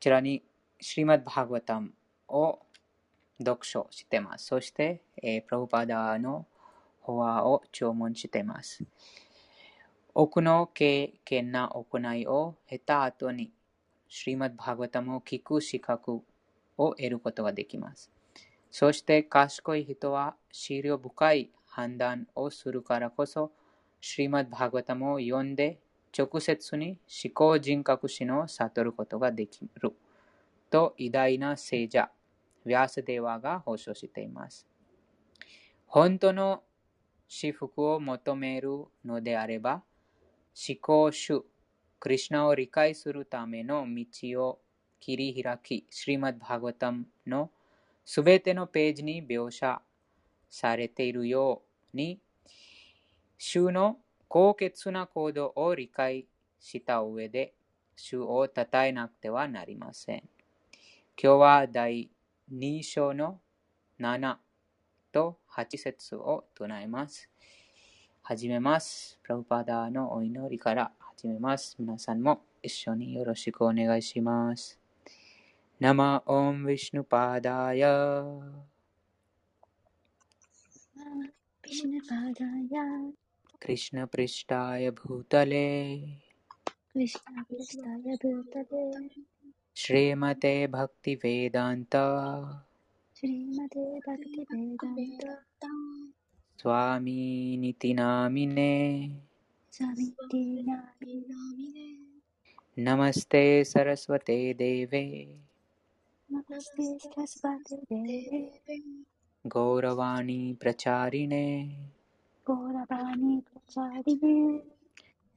ちらに、シリマッバーガタムを読書してます。そして、えー、プラブパダの法話を聴聞してます。多くの経験な行いを経た後に、シリマッバーガタムを聞く資格を得ることができます。そして賢い人は資料深い判断をするからこそ、シリマッバーガタムを読んで直接に思考人格史の悟ることができると偉大な聖者、ヴィアスデーワが保証しています。本当の私服を求めるのであれば、思考主、クリュナを理解するための道を切り開き、シリマッバーガタムのすべてのページに描写されているように、主の高潔な行動を理解した上で、主を称えなくてはなりません。今日は第2章の7と8節を唱えます。始めます。プラブパダのお祈りから始めます。皆さんも一緒によろしくお願いします。生オンヴィシュヌパーダヤ。कृष्णपृष्ठाय भूतले। कृष्णपृष्ठाय भूतले। श्रीमते भक्तिवेदान्त। श्रीमते भक्तिवेदान्त। स्वामीनिति नामिने। नमस्ते सरस्वते देवे। नमस्ते सरस्वते देवे। गौरवाणी प्रचारिणे गौरवाणी प्रचारिणे।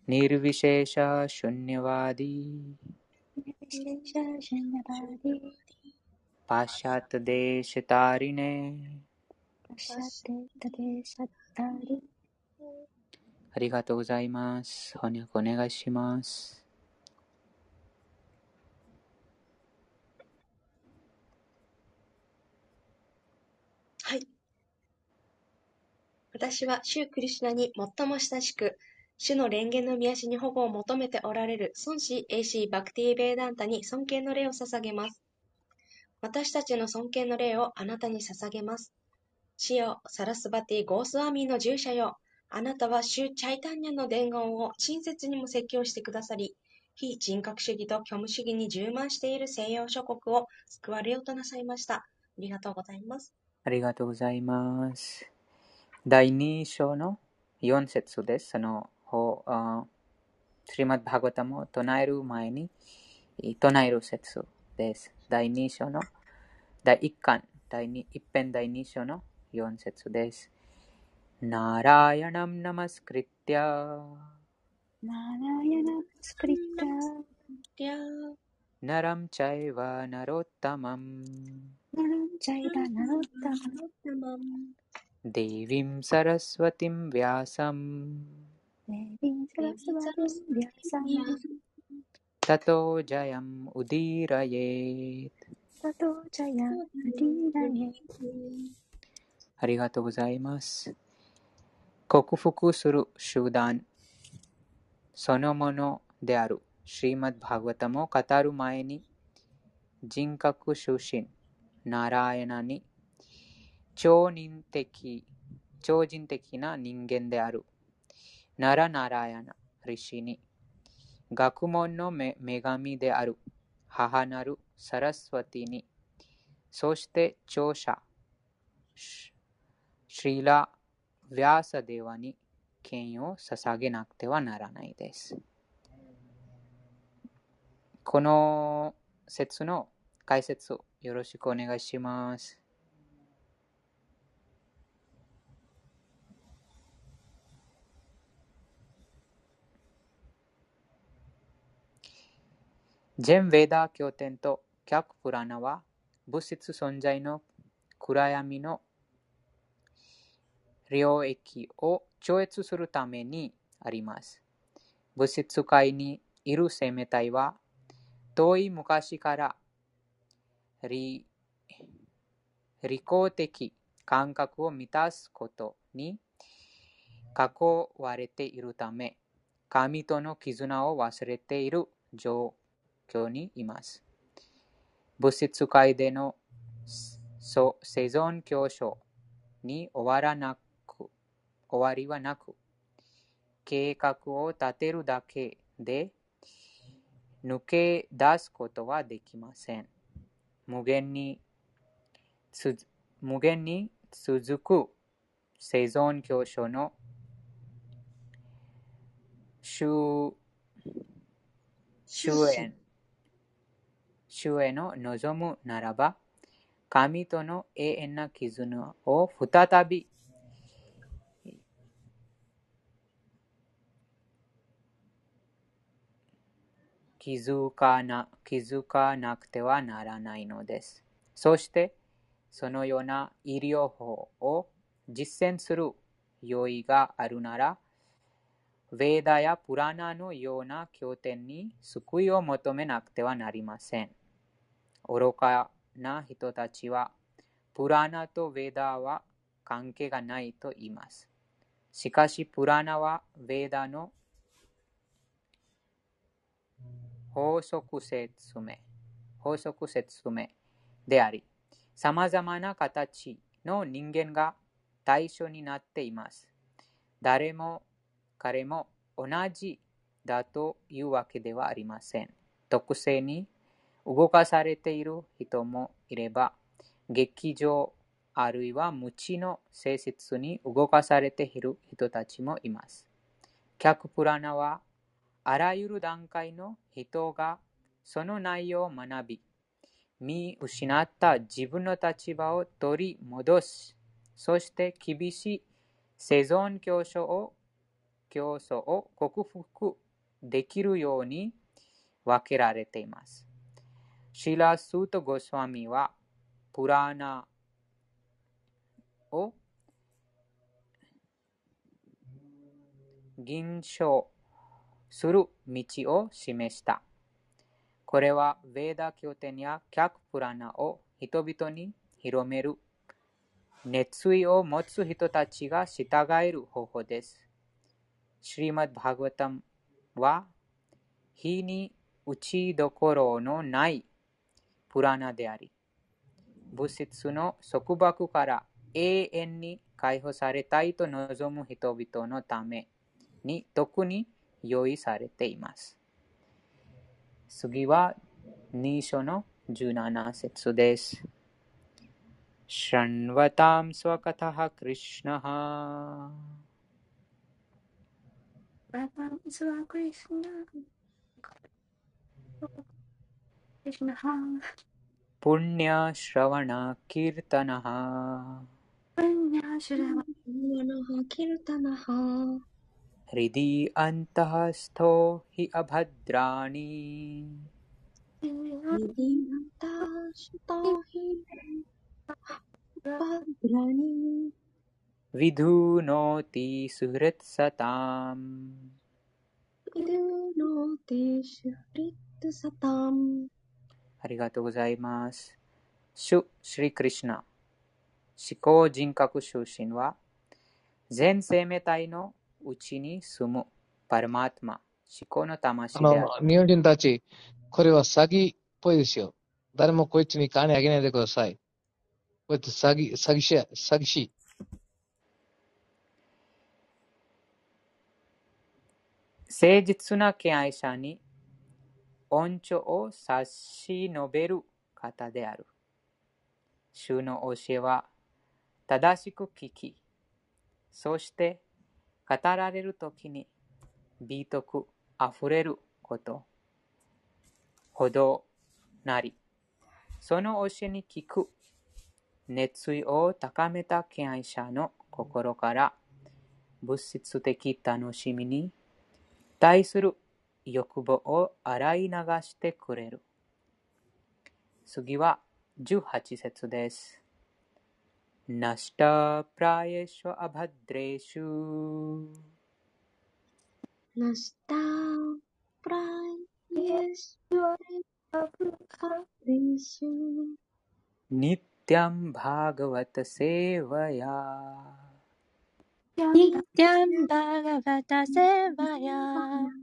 निर्विशेष शून्यवादी निर्विशेष शून्यवादी पाश्चात्यदेशतारिणे पाश्चात्यदेशतारिणे ありがとうございます。翻訳お願いします。 私は主クリシュナに最も親しく、主の蓮華の宮しに保護を求めておられる孫子英師バクティー・ベーダンタに尊敬の礼を捧げます。私たちの尊敬の礼をあなたに捧げます。主よ、サラスバティ・ゴースワミーの従者よ、あなたは主チャイタンニャの伝言を親切にも説教してくださり、非人格主義と虚無主義に充満している西洋諸国を救われようとなさいました。ありがとうございます。ありがとうございます。第2章の4節です。その、スリマッバーガタムを唱える前に、唱える説です。第2章の第1巻、第2、一編第2章の4節です。ナラヤナムナマスクリティアナラヤナマスクリティアナラムチャイワナロッタマンナラムチャイワナロッタマン देवीं सरस्वतीं व्यासम् ततो जयम् उदीरयेत् ありがとうございます。克服する集団そのものであるシーマッバーガタムを語る前に人格出身ナラヤナに 超人的、超人的な人間である。ナラナラヤナ、リシに、学問の女神である母なるサラスワティに、そして聴者、シリラ・ヴィアサデワに権威を捧げなくてはならないです。この説の解説をよろしくお願いします。全ヴェーダー経典と客プラナは物質存在の暗闇の領域を超越するためにあります。物質界にいる生命体は遠い昔から利利己的感覚を満たすことに囲われているため神との絆を忘れている状況にいます。物質界でのそ生存競争に終わらなく、終わりはなく、計画を立てるだけで抜け出すことはできません。無限に無限に続く生存競争の終終焉終焉を望むならば、神との永遠な絆を再び気づかな気づかなくてはならないのです。そして、そのような医療法を実践する用意があるなら、ヴェーダやプラナのような経典に救いを求めなくてはなりません。愚かな人たちは、プラナとヴェーダは関係がないと言います。しかし、プラナはヴェーダの法則説明法則説明であり、様々な形の人間が対象になっています。誰も彼も同じだというわけではありません。特性に動かされている人もいれば、劇場あるいは無知の性質に動かされている人たちもいます。客プラナはあらゆる段階の人がその内容を学び、見失った自分の立場を取り戻し、そして厳しい生存競争を競争を克服できるように分けられています。シーラ・スート・ゴスワミは、プラーナを銀賞する道を示した。これは、ヴェーダ経典や客プラナを人々に広める熱意を持つ人たちが従える方法です。シリマッバーガタムは、火に打ちどころのないプラナであり、物質の束縛から永遠に解放されたいと望む人々のために特に用意されています。次は2章の17節です。शृण्वतां स्वकथः कृष्णः バ पुण्याश्रवणः कीर्तनः पुण्याश्रवणः कीर्तनः हृदि अन्तःस्थो हि अभद्राणि। हृदि सुहृत्सता सुहृत्सताम्। सुहृत्सताम्। ありがとうございます。主、シリクリシナ、思考人格出身は、全生命体のうちに住むパラマートマ、思考の魂あであるの、。日本人たち、これは詐欺っぽいですよ。誰もこいつに金あげないでください。こいつ詐欺、詐欺師や、詐欺師。誠実な敬愛者に恩寵を差し伸べる方である。主の教えは正しく聞き、そして語られるときに美徳あふれることほどなり、その教えに聞く熱意を高めた敬愛者の心から物質的楽しみに対する欲望を洗い流してくれる。次は18節です。ナシタプライエシュアバドレシュナスタプライエスアブハレシュニティアンバーガワタセーバヤニティンバガバタセワテ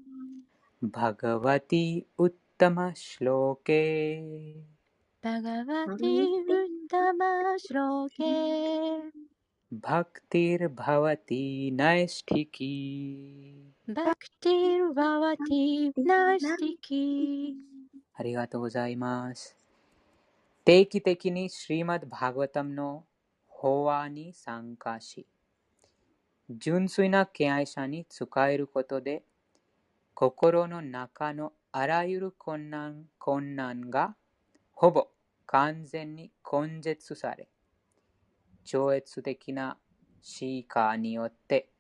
ィウッタマシローケ भगवती वृन्दमश्लोके भक्तिर्भवति नैष्ठिकी भक्तिर्भवति नास्तिकी ありがとうございます。定期的にシリマッバーガタムの法話に参加し、純粋な敬愛者に仕えることで、 心の中のあらゆる困難困難がほぼ完全に根絶され、超越的なシーカーによって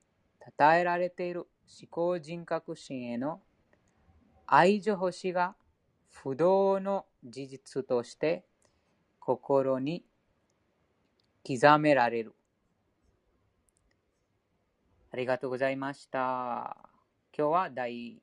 称えられている思考人格心への愛情星が不動の事実として心に刻められる。ありがとうございました。今日は第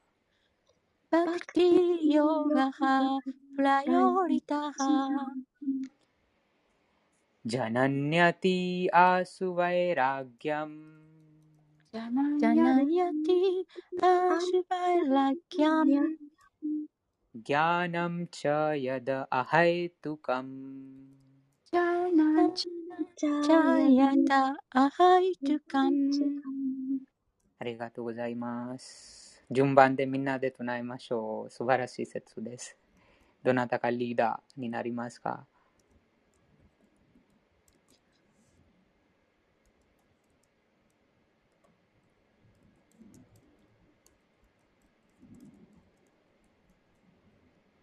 バクティヨガハプラヨジタハ भक्तियोगः प्रयोरितः ジャナニャティアスワイラギャム जनयति आशुवैराग्यम् ギャナムチャヤダアハイトカム जनच じゃあ、 जयत अहैतुकम् ありがとうございます。 順番でみんなで唱えましょう。素晴らしい説です。どなたかリーダーになりますか？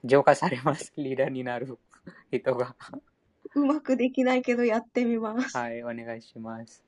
浄化されます。リーダーになる人が。うまくできないけどやってみます。はい、お願いします。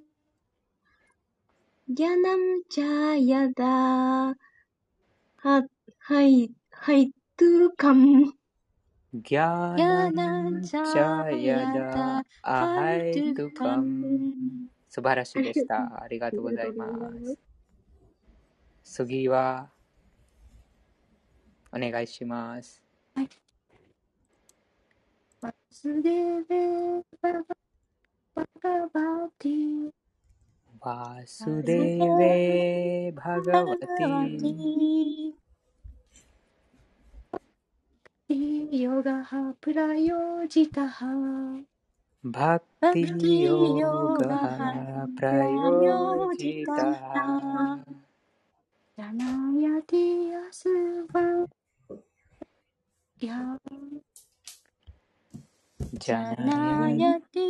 ஞானமுஜாயதா ஹைதுகம் ஞானமுஜாயதா ゥカム素晴らしいでした。ありがとうございます。次は、お願いします。はい。忘れれば、バカバティ。वासुदेवे भगवती योगः प्रयोजितः भक्तियोगः प्रयोजितः जनायति असवया जनयति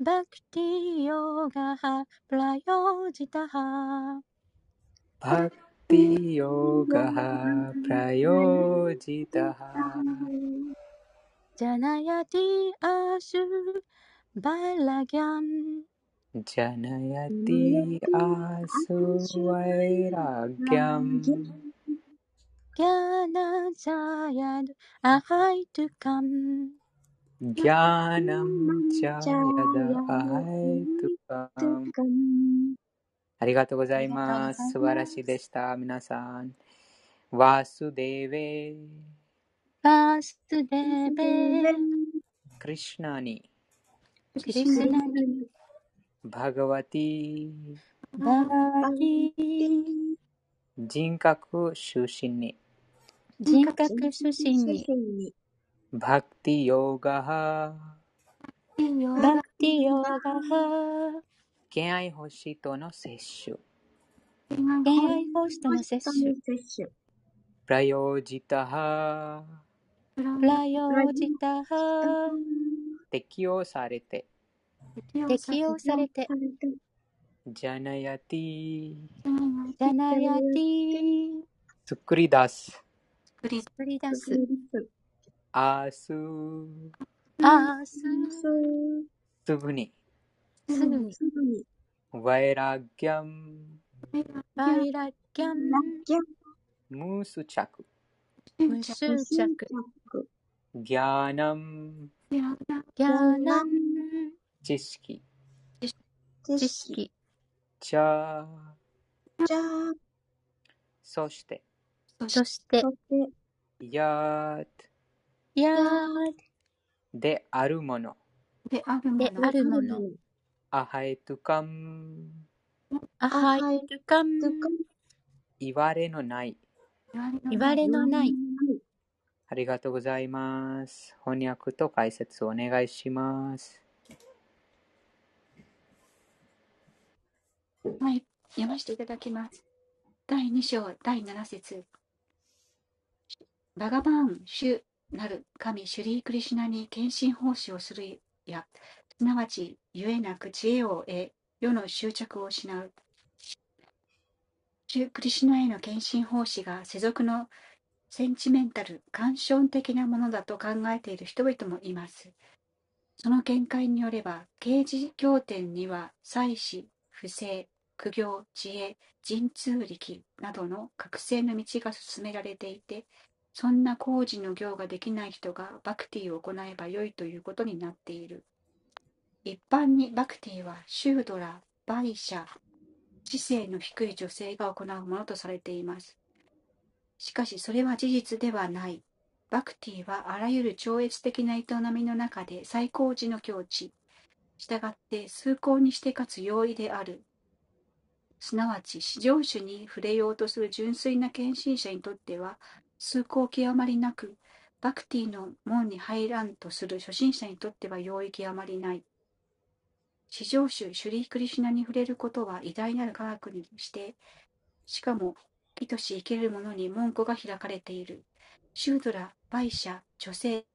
バクティヨガハプラヨジタギャナヤティアスワイラギャム。ギャナジャヤドアハイトゥカム。ギャナムチャヤダアハイトカムカムありがとうございます。素晴らしいでした。皆さん。ワスデーベバスデーベクリシュナに。クリスナに。バガワティ。バガリ人格出身に人格出身に。にバクティヨガ。ハバクティヨガ。ハ敬愛星との摂取。恋愛ホストの摂取。摂取。プラヨージタハ。プラヨージタハ。適用されて。適用されて。ジャナヤティジャナヤティ作り出す作り出すアースアースすぐに。すぐに。すぐに。ワイラギャンバイラギャンギャンムースチャクギャーナムギャーナン知識知識チャーじゃあそしてそして。そしてヤーやであるもの。であるもの。アハエトゥカムアハイルカン言われのない。言われのない。ありがとうございます。翻訳と解説をお願いします。はい、読ませていただきます。第2章第7節バガバーン主なる神シュリークリシュナに献身奉仕をするや、すなわち、ゆえなく知恵を得、世の執着を失う。シュクリシュナへの献身奉仕が世俗のセンチメンタル、感傷的なものだと考えている人々もいます。その見解によれば、刑事経典には、祭祀、不正、苦行、知恵、神通力などの覚醒の道が進められていて、そんな工事の行ができない人がバクティを行えばよいということになっている。一般にバクティはシュードラ、バイシャ、知性の低い女性が行うものとされています。しかしそれは事実ではない。バクティはあらゆる超越的な営みの中で最高次の境地。したがって崇高にしてかつ容易である。すなわち、至上主に触れようとする純粋な献身者にとっては、崇高極まりなく、バクティの門に入らんとする初心者にとっては容易極まりない。至上主シュリー・クリシュナに触れることは偉大なる科学にして、しかも、生とし生ける者に門戸が開かれている。シュードラ、バイシャ、女性、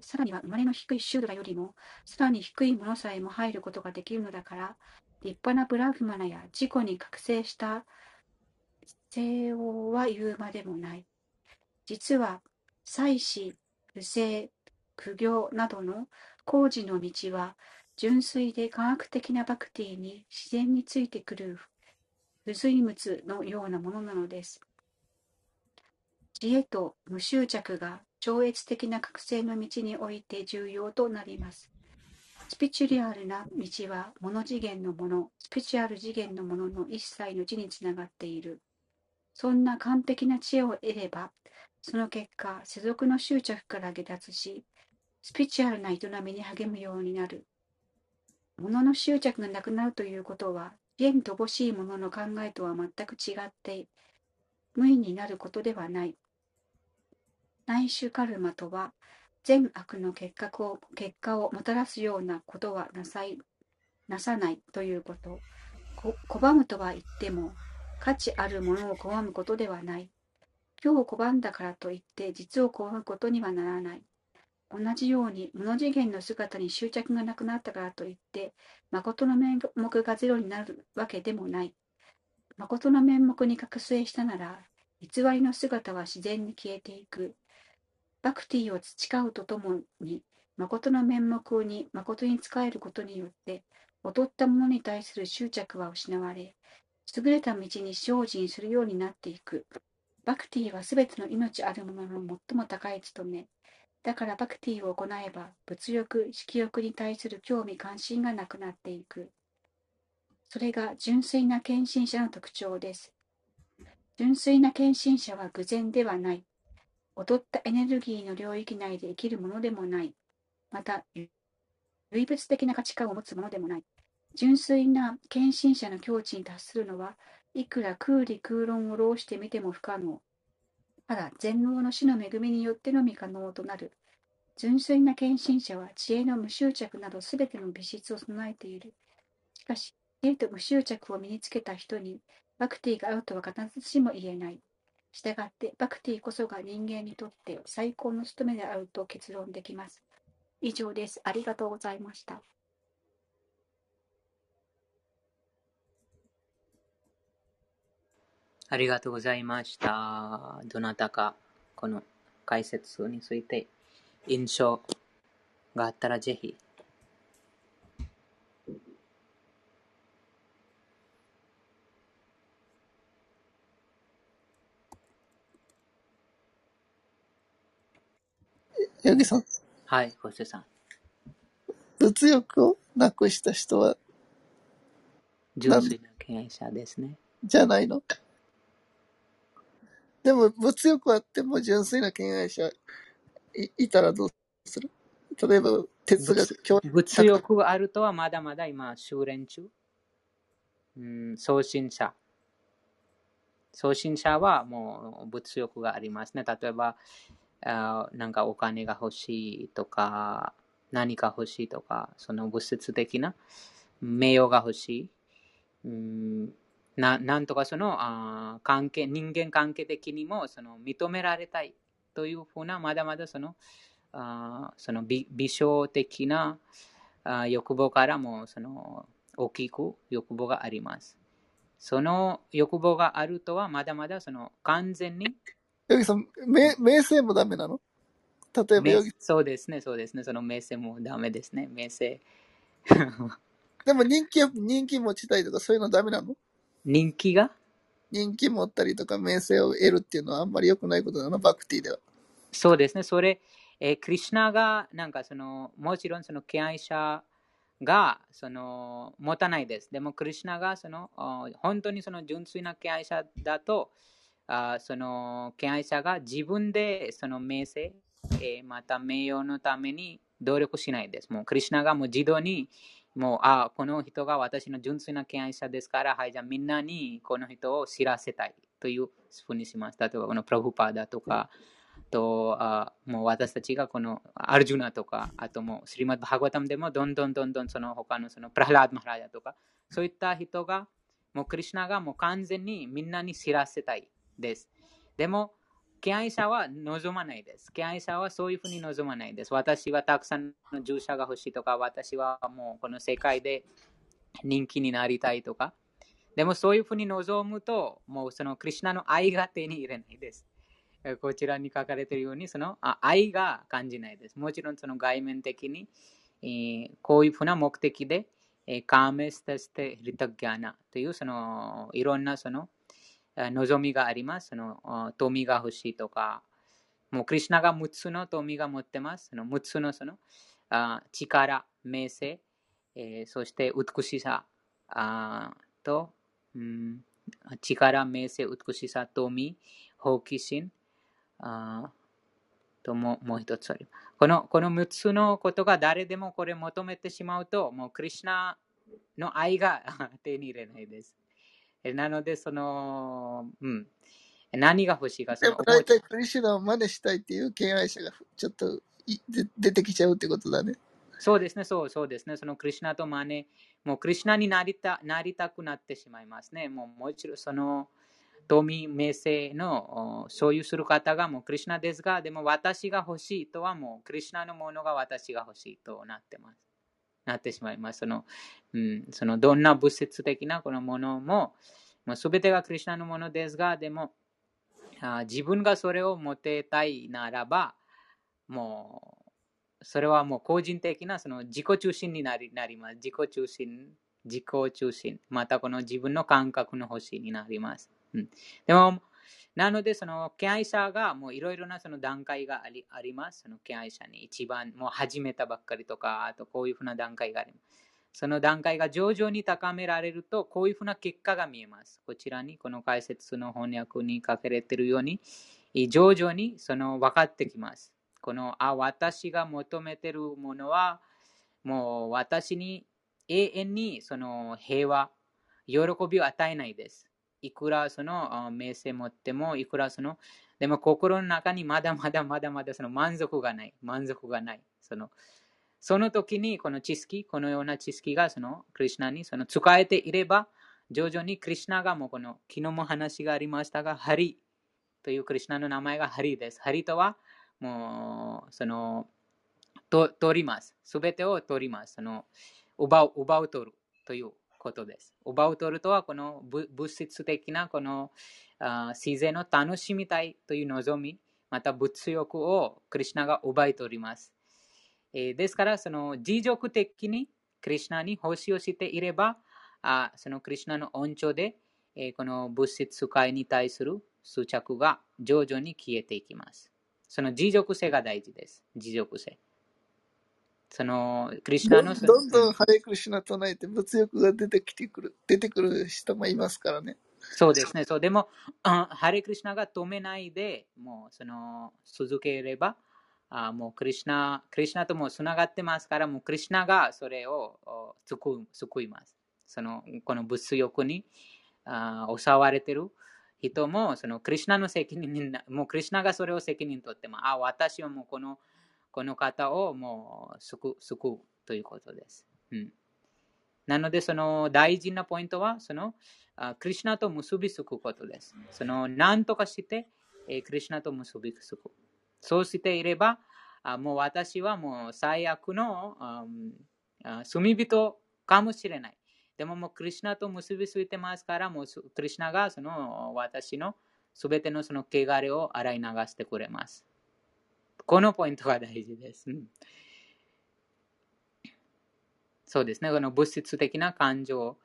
さらには生まれの低いシュードラよりも、さらに低いものさえも入ることができるのだから、立派なブラフマナや自己に覚醒した西欧は言うまでもない。実は、祭祀、不正、苦行などの工事の道は、純粋で科学的なバクティに自然についてくる不随物のようなものなのです。知恵と無執着が超越的な覚醒の道において重要となります。スピチュリアルな道は物次元のもの、スピチュアル次元のものの一切の字につながっている。そんな完璧な知恵を得れば、その結果、世俗の執着から下脱し、スピチュアルな営みに励むようになる。物の執着がなくなるということは、現乏しいものの考えとは全く違って、無意になることではない。内種カルマとは、善悪の結果を結果をもたらすようなことはなさいなさないということ。こ拒むとは言っても、価値あるものを拒むことではない。今日拒んだからといって実を拒むことにはならない。同じように、無の次元の姿に執着がなくなったからといって、誠の面目がゼロになるわけでもない。誠の面目に覚醒したなら、偽りの姿は自然に消えていく。バクティを培うとともに、誠の面目に誠に仕えることによって、劣ったものに対する執着は失われ、優れた道に精進するようになっていく。バクティはすべての命あるものの最も高い務め。だからバクティを行えば、物欲、色欲に対する興味関心がなくなっていく。それが純粋な献身者の特徴です。純粋な献身者は偶然ではない。劣ったエネルギーの領域内で生きるものでもない。また、唯物的な価値観を持つものでもない。純粋な献身者の境地に達するのは、いくら空理空論を浪してみても不可能。ただ、全能の死の恵みによってのみ可能となる。純粋な献身者は知恵の無執着などすべての美質を備えている。しかし、知恵と無執着を身につけた人に、バクティが合うとは必ずしも言えない。したがって、バクティこそが人間にとって最高の務めであると結論できます。以上です。ありがとうございました。ありがとうございました。どなたかこの解説について印象があったらぜひ。ヤギさん。はい、小瀬さん。物欲をなくした人は純粋な敬愛者ですね。じゃないのでも、物欲あっても純粋な敬愛者いいたらどうする？例えば、哲学、物欲があるとはまだまだ今、修練中。うん、送信者。送信者はもう物欲がありますね。例えば、あなんかお金が欲しいとか、何か欲しいとか、その物質的な名誉が欲しい。うんななんとかそのあ関係、人間関係的にもその認められたいというふうな、まだまだそのあその美美少的なあ欲望からもその大きく欲望があります。その欲望があるとは、まだまだその完全に。ヨギさん、名名声もダメなの？例えばヨギそうですね、そうですね。その名声もダメですね、名声。でも人気、人気持ちたいとかそういうのダメなの？人気が？人気持ったりとか名声を得るっていうのはあんまり良くないことなの、バクティでは。そうですね、それ、えー、クリュナが、なんかその、もちろんその敬愛者がその持たないです。でも、クリュナがその本当にその純粋な敬愛者だと、あその敬愛者が自分でその名声、えー、また名誉のために努力しないです。もうクリュナがもう自動にもう、あこの人が私の純粋な敬愛者ですから、はい、じゃあみんなにこの人を知らせたいというふうにします。例えば、このプロフパーダとか、とあもう私たちがこのアルジュナとか、あともうスリマッド・ハグワタムでもどんどんどんどんその他のそのプラハラード・マハラジャとか、そういった人が、もうクリュナがもう完全にみんなに知らせたいです。でも、敬愛者は望まないです。敬愛者はそういうふうに望まないです。私はたくさんの従者が欲しいとか、私はもうこの世界で人気になりたいとか。でもそういうふうに望むと、もうそのクリュナの愛が手に入れないです。こちらに書かれているように、その愛が感じないです。もちろんその外面的に、えー、こういうふうな目的で、え、カーメスタステ・リタギャナというそのいろんなその望みがあります。その富が欲しいとか、もうクリュナが6つの富が持ってます。その6つのその力、名声、えー、そして美しさと、うん、力、名声、美しさ、富、好奇心とももう一つあります。このこの6つのことが誰でもこれ求めてしまうと、もうクリュナの愛が 手に入れないです。なので、その、うん。何が欲しいか、その。大体クリシュナを真似したいっていう敬愛者がちょっと出てきちゃうってことだね。そうですね、そうそうですね。そのクリシュナと真似、もうクリシュナになりたなりたくなってしまいますね。もうもちろんその富名声の所有する方がもうクリシュナですが、でも私が欲しいとはもうクリシュナのものが私が欲しいとなってます。なってしまいます。その、うん、そのどんな物質的なこのものも、すべてがクリュナのものですが、でも、あ自分がそれを持てたいならば、もう、それはもう個人的なその自己中心になりなります。自己中心、自己中心、またこの自分の感覚の星になります。うん、でも、なので、その敬愛者がもういろいろなその段階がありあります。その敬愛者に一番もう始めたばっかりとか、あとこういうふうな段階があります。その段階が徐々に高められると、こういうふうな結果が見えます。こちらにこの解説の翻訳に書かれているように、徐々にその分かってきます。この、あ、私が求めているものは、もう私に永遠にその平和、喜びを与えないです。いくらその名声持っても、いくらその、でも心の中にまだまだまだまだその満足がない。満足がない。そのその時にこの知識、このような知識がそのクリュナにその使えていれば、徐々にクリュナがもうこの昨日も話がありましたが、ハリというクリュナの名前がハリです。ハリとはもうそのと取ります。すべてを取ります。その奪う、奪う取るということです。奪う取るとは、この物質的なこの自然を楽しみたいという望み、また物欲をクリュナが奪い取ります。えー、ですから、その持続的にクリュナに奉仕をしていれば、あそのクリュナの恩寵で、えー、この物質界に対する執着が徐々に消えていきます。その持続性が大事です。持続性。その、クリュナのどんどんハレクリシュナ唱えて物欲が出てきてくる、出てくる人もいますからね。そうですね。そうでも、ハレクリシュナが止めないで、もうその続ければ、あもうクリュナ、クリュナともつながってますから、もうクリュナがそれを救救います。そのこの物欲にあ襲われてる人も、そのクリュナの責任に、もうクリュナがそれを責任取っても、あ、私はもうこのこの方をもう救救うということです。うん、なので、その大事なポイントは、そのクリュナと結びつくことです。その何とかして、えクリュナと結びつく。そうしていれば、あもう私はもう最悪の、住み人かもしれない。でももうクリュナと結びついてますから、もうクリュナがその私のすべてのその汚れを洗い流してくれます。このポイントが大事です。うんそうですね、この物質的な感情。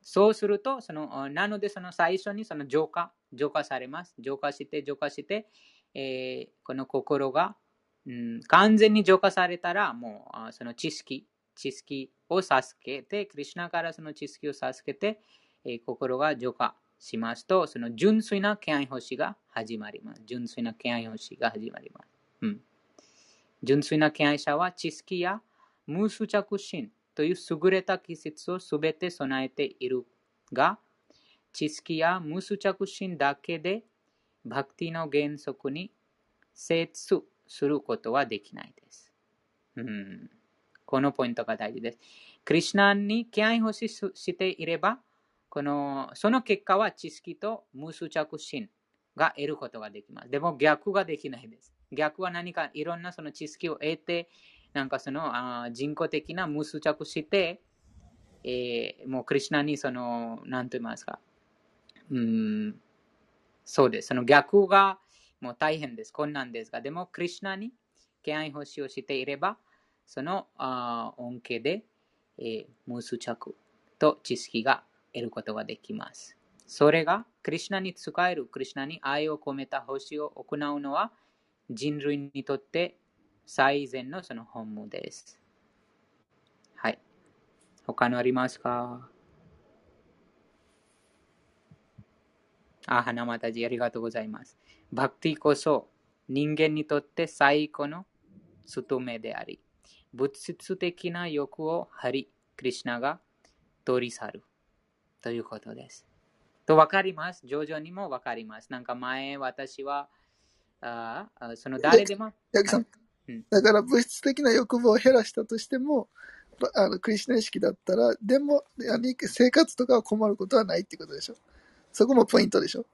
そうすると、そのなのでその最初にその浄化、浄化されます。浄化して、浄化して、えー、この心が、うん、完全に浄化されたら、もうその知識、知識を授けて、クリュナからその知識を授けて、えー、心が浄化しますと、その純粋な敬愛欲しが始まります。純粋な敬愛欲しが始まります。うん、純粋な敬愛者は知識や無執着心という優れた季節をすべて備えているが、知識や無執着心だけでバクティの原則に精通することはできないです。うん、このポイントが大事です。クリュナに敬愛欲ししていれば、この、その結果は知識と無執着心が得ることができます。でも逆ができないです。逆は何かいろんなその知識を得て、なんかそのあ人工的な無執着して、えー、もうクリュナにその、なんと言いますか、うん、そうです。その逆がもう大変です。困難ですが、でもクリュナに敬愛欲しをしていれば、そのあ恩恵で、えー、無執着と知識が得ることができます。それが、クリュナに使える、クリュナに愛を込めた星を行うのは、人類にとって最善のその本務です。はい。他のありますか？あ、花又じありがとうございます。バクティこそ人間にとって最高の務めであり、物質的な欲を張り、クリュナが取り去る。ということです。と分かります。徐々にも分かります。なんか前、私は、あその誰でも。だから物質的な欲望を減らしたとしても、あのクリスナ意識だったら、でも生活とかは困ることはないってことでしょ。そこもポイントでしょ。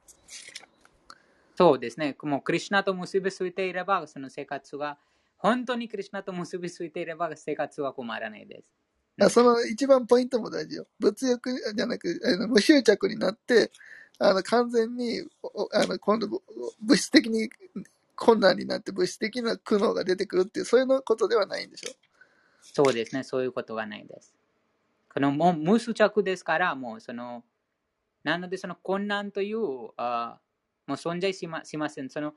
そうですね。もうクリュナと結びついていれば、その生活が、本当にクリュナと結びついていれば、生活は困らないです。あその一番ポイントも大事よ。物欲じゃなく、あの無執着になって、あの完全にあの今度物質的に困難になって物質的な苦悩が出てくるっていう、そういうことではないんでしょそうですね、そういうことがないです。このもう無執着ですから、もうその、なのでその困難という、あもう存在しましません。その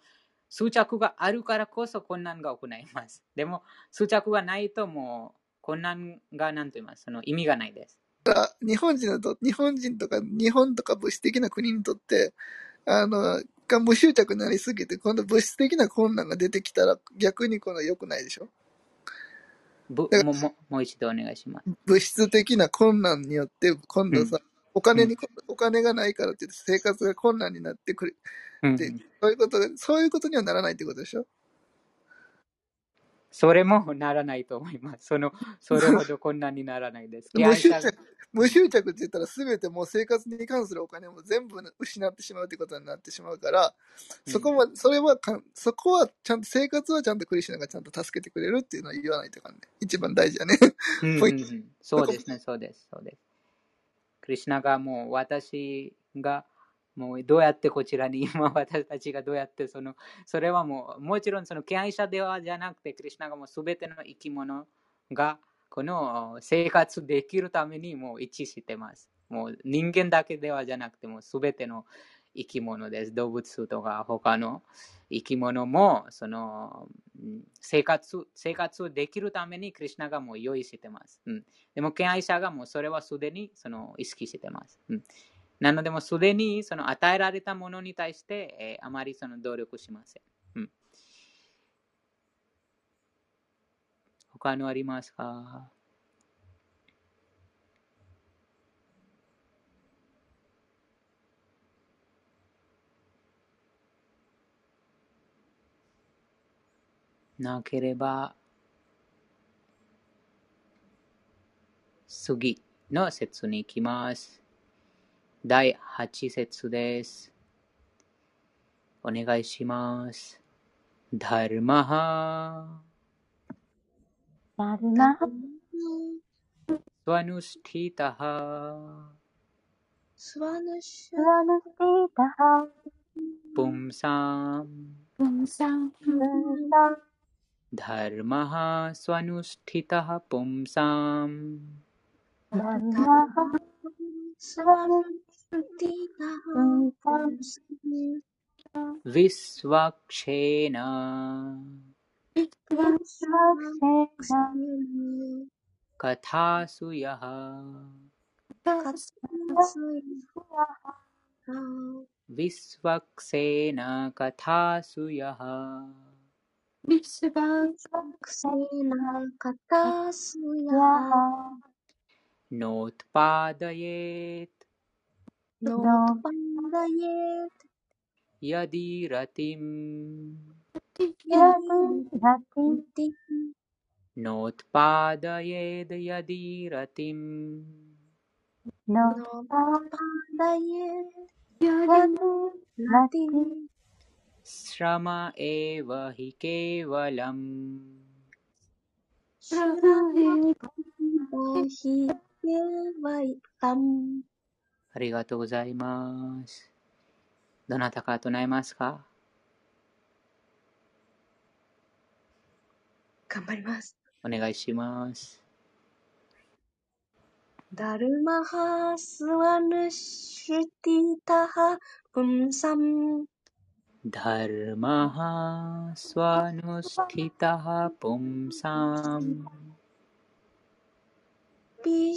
執着があるからこそ困難が行います。でも、執着がないともう、困難が何と言いますその意味がないです。日本人だと、日本人とか日本とか物質的な国にとって、あの、が無執着になりすぎて、今度物質的な困難が出てきたら逆にこの良くないでしょ？ぶもももう一度お願いします。物質的な困難によって、今度さ、お金に、お金がないからって生活が困難になってくるって、うん、そういうことが、そういうことにはならないってことでしょ？それも ならないと思います。そのそれほど困難にならないです。無執着、無執着って言ったら全てもう生活に関するお金も全部失ってしまうってことになってしまうから、そこは、それはかん、そこはちゃんと生活はちゃんとクリシュナがちゃんと助けてくれるっていうのは言わないといかんね。一番大事やね。うんポインうんうん そうですね、そうです、そうです。クリシュナがもう私がもうどうやってこちらに 今私たちがどうやってそのそれはもうもちろんその敬愛者ではじゃなくてクリシュナがもうすべての生き物がこの生活できるためにもう一致してます。もう人間だけではじゃなくてもすべての生き物です。動物とか他の生き物もその生活生活できるためにクリシュナがもう用意してます。うん、でも、敬愛者がもうそれはすでにその意識してます。うん、なので、もすでにその与えられたものに対して、えーあまりその努力しません。うん、他のありますか？なければ、次の節に行きます。第8節です。お願いします。ダルマハ、ダルマハスワヌスティタハ、スワヌシスティタハプンサン、分散、ブンサンダルマハ、スワヌスティタハ、プンサン、ダルマ क्षेण कथासु यः। विश्वक्सेन कथासु यः। कथासूया नोत्पादयेत्। नोत्पादयेत् यदि रतिम् नोत्पादयेद् यदि रतिम् श्रम एव हि केवलम् श्रम एव हि केवलम् ありがとうございます。どなたか唱えますか頑張ります。お願いします。ダルマハスワヌシュティタハプンサム धर्मः स्वनुष्ठितः पुंसाम् ビ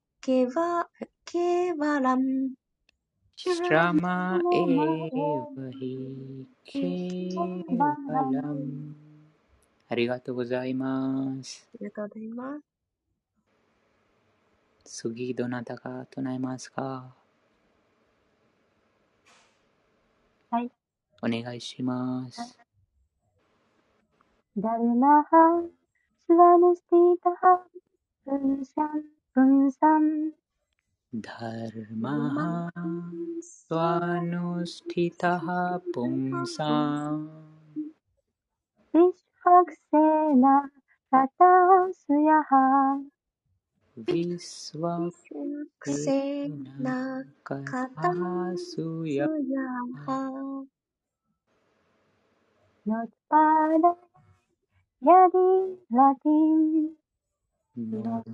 けば、けばらん。Shama Evahi ありがとうございます。ありがとうございます。次、どなたが唱えますか？はい。お願いします。ダルハ、スワヌスティタハ、ンシャン पुंसम। धर्म स्वानुष्ठितः पुंसा विश्वक्सेन विश्वक्सेन यदि लतिम्। not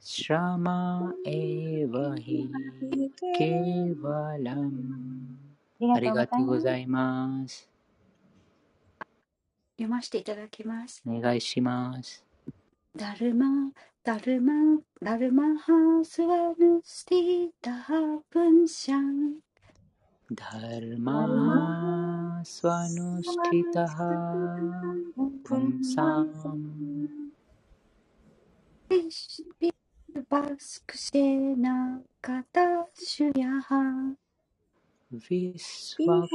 Shrama Eva Hi Kevalam ありがとうございます。読ませていただ。きます。お願いします。だるま、だるま、だるまハスはぬスティダーブンシャン。だるま、スワヌスティタハプンシャン。ビバスクシェナカタシュヤハ。Visvakarena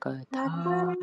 Kathasya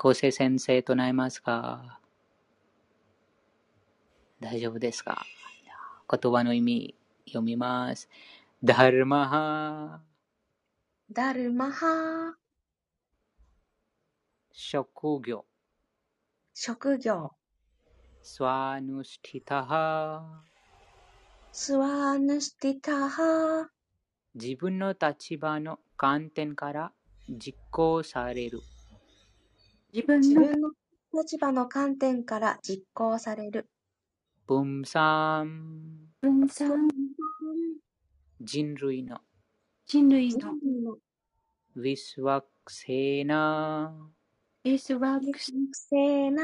構成先生唱えますか大丈夫ですか？言葉の意味読みます。ダルマハダルマハ職業。職業。スワヌシティタハスワーヌスティタハ自分の立場の観点から実行される自分の自分の立場の観点から実行される。分散。分散。人類の。人類人の類の。ウィスワクセーナベースワクス性な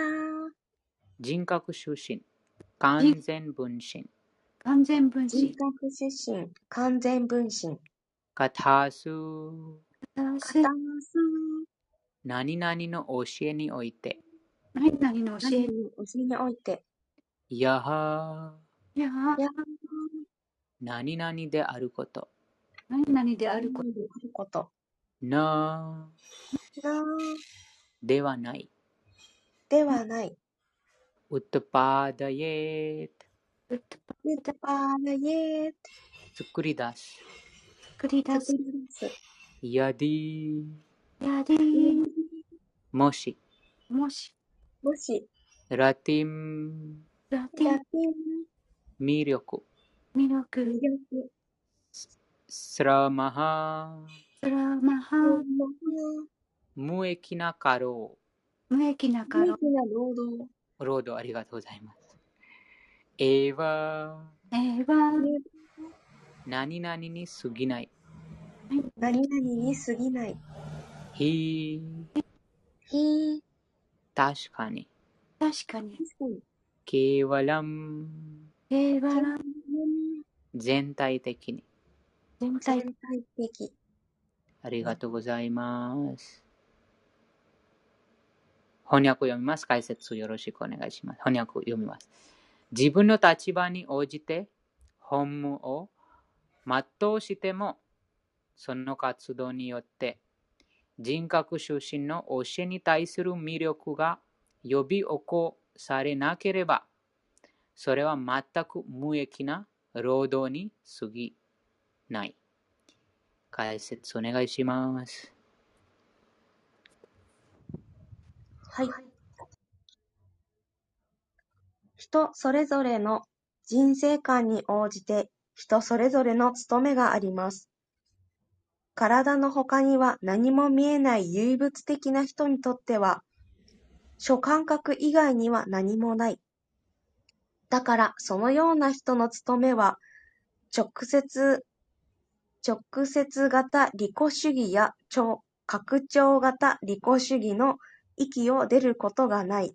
人格出身。完全分身。完全分人子。格出身。完全分身。カタス片す片ます何々の教えにおいて。何々の教え。何において。やはやや何々であること。何々であること。何であることななではない。ではない。ウッドパーダイエッドパウッドパーライエー作り出す作り出す。作。り出す。やでー。やでーもし。もし、もし。ラティン。ラティン。魅力。魅力、魅力。スラマハ。スラマハ、無益な過労。無益なカロ大きな労働。労働ありがとうございます。エヴァエヴァ、何々に過ぎない。何々に過ぎない。ひひ確かに確かに、確かにケーワラムエヴァラ、全体的に全体、全体的ありがとうございます。翻訳読みます。解説よろしくお願いします。翻訳読みます。自分の立場に応じて本務を全うしても、その活動によって人格出身の教えに対する魅力が呼び起こされなければ、それは全く無益な労働に過ぎない。解説お願いします。はい。人それぞれの人生観に応じて人それぞれの務めがあります。体の他には何も見えない唯物的な人にとっては、諸感覚以外には何もない。だからそのような人の務めは、直接、直接型利己主義や拡張型利己主義の域を出ることがない。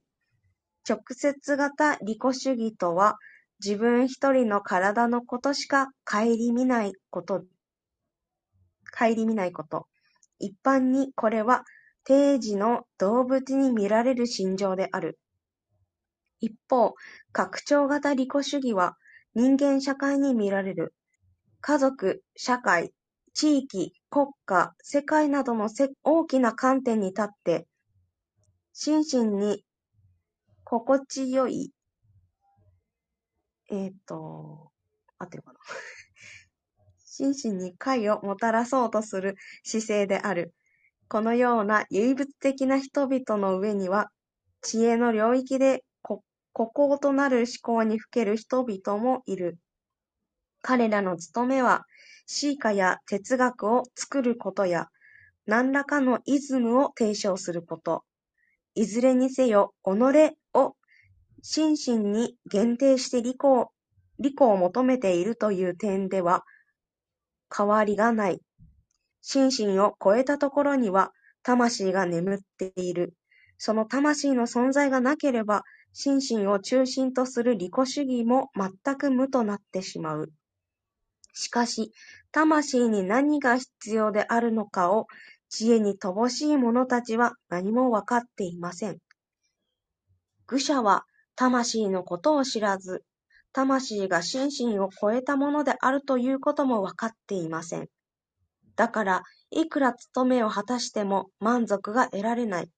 直接型利己主義とは、自分一人の体のことしか顧みないこと、顧みないこと。一般にこれは定時の動物に見られる心情である。一方、拡張型利己主義は人間社会に見られる。家族、社会、地域、国家、世界などの大きな観点に立って、心身に心地よい、えっ、と、合ってるかな？心身に快をもたらそうとする姿勢である。このような唯物的な人々の上には、知恵の領域で孤高となる思考にふける人々もいる。彼らの務めは、詩歌や哲学を作ることや、何らかのイズムを提唱すること。いずれにせよ、己を心身に限定して利己を利己を求めているという点では変わりがない。心身を超えたところには魂が眠っている。その魂の存在がなければ、心身を中心とする利己主義も全く無となってしまう。しかし、魂に何が必要であるのかを知恵に乏しい者たちは何もわかっていません。愚者は魂のことを知らず、魂が心身を超えたものであるということもわかっていません。だから、いくら務めを果たしても満足が得られない。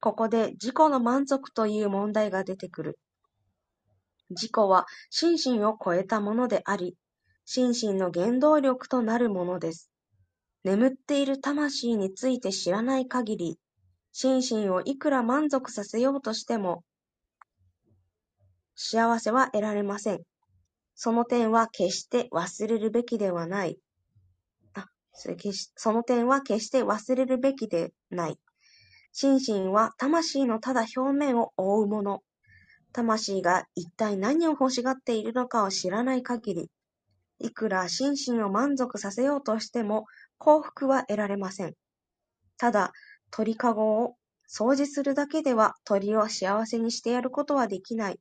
ここで自己の満足という問題が出てくる。自己は心身を超えたものであり、心身の原動力となるものです。眠っている魂について知らない限り、心身をいくら満足させようとしても、幸せは得られません。その点は決して忘れるべきではない。あ、それ決しその点は決して忘れるべきでない。心身は魂のただ表面を覆うもの。魂が一体何を欲しがっているのかを知らない限り、いくら心身を満足させようとしても幸福は得られません。ただ、鳥かごを掃除するだけでは鳥を幸せにしてやることはできない。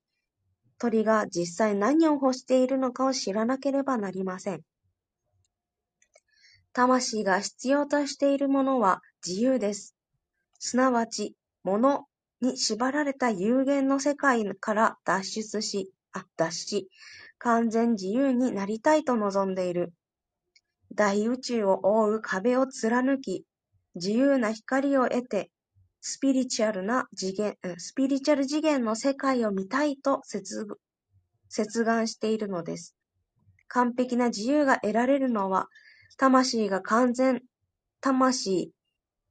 鳥が実際何を欲しているのかを知らなければなりません。魂が必要としているものは自由です。すなわち、物に縛られた有限の世界から脱出し、あ、脱し、完全自由になりたいと望んでいる。大宇宙を覆う壁を貫き、自由な光を得て、スピリチュアルな次元、スピリチュアル次元の世界を見たいと切切願しているのです。完璧な自由が得られるのは、魂が完全、魂、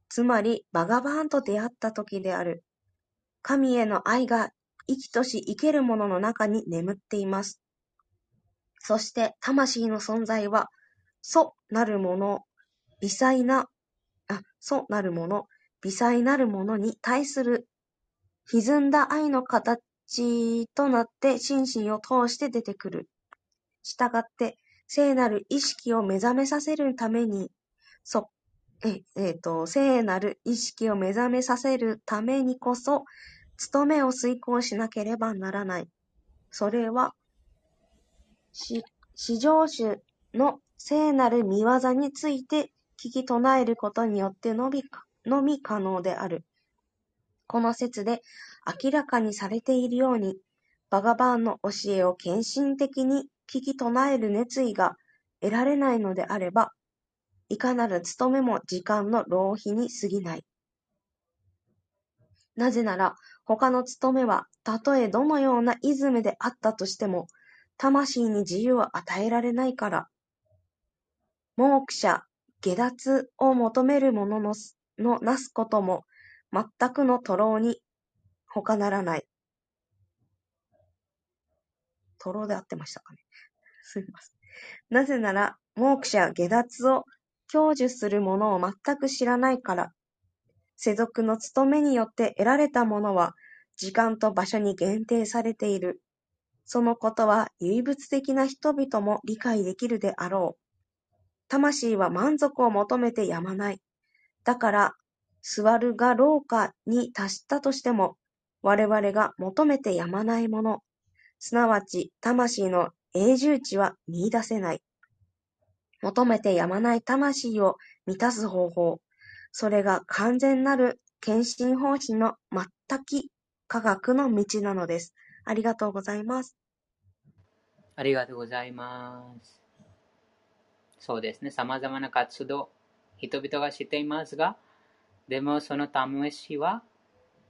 つまりバガバーンと出会った時である。神への愛が生きとし生けるものの中に眠っています。そして魂の存在は、素なるもの、微細な、あ、素なるもの、微細なるものに対する歪んだ愛の形となって心身を通して出てくる。したがって、聖なる意識を目覚めさせるために、そ、え、えっ、と、聖なる意識を目覚めさせるためにこそ、務めを遂行しなければならない。それは、し、至上主の聖なる見業について聞き唱えることによってのみか、のみ可能である。この説で明らかにされているように、バガバーンの教えを献身的に聞き唱える熱意が得られないのであれば、いかなる務めも時間の浪費に過ぎない。なぜなら、他の務めは、たとえどのようなイズムであったとしても、魂に自由を与えられないから。モークシャ、下脱を求める者ののなすことも、全くの徒労に他ならない。徒労で合ってましたかね。すみません。なぜなら、モークシャ、下脱を享受する者を全く知らないから。世俗の務めによって得られたものは、時間と場所に限定されている。そのことは唯物的な人々も理解できるであろう。魂は満足を求めてやまない。だから、座るが廊下に達したとしても、我々が求めてやまないもの、すなわち、魂の永住地は見出せない。求めてやまない魂を満たす方法。それが完全なる献身奉仕の全き科学の道なのです。ありがとうございます。ありがとうございます。そうですね。様々な活動、人々がしていますが、でもその魂は、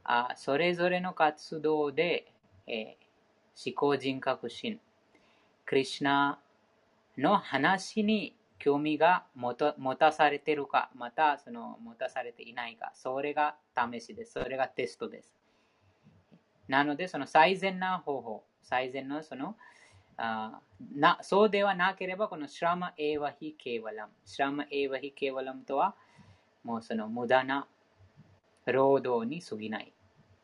あそれぞれの活動で、えー思考人格心、クリシュナの話に興味が持た持たされているか、またその持たされていないか、それが試しです。それがテストです。なので、その最善な方法、最善のそのあなそうではなければ、このシラマエヴァヒケワラム。シラマエヴァヒケワラムとは、もうその無駄な労働に過ぎない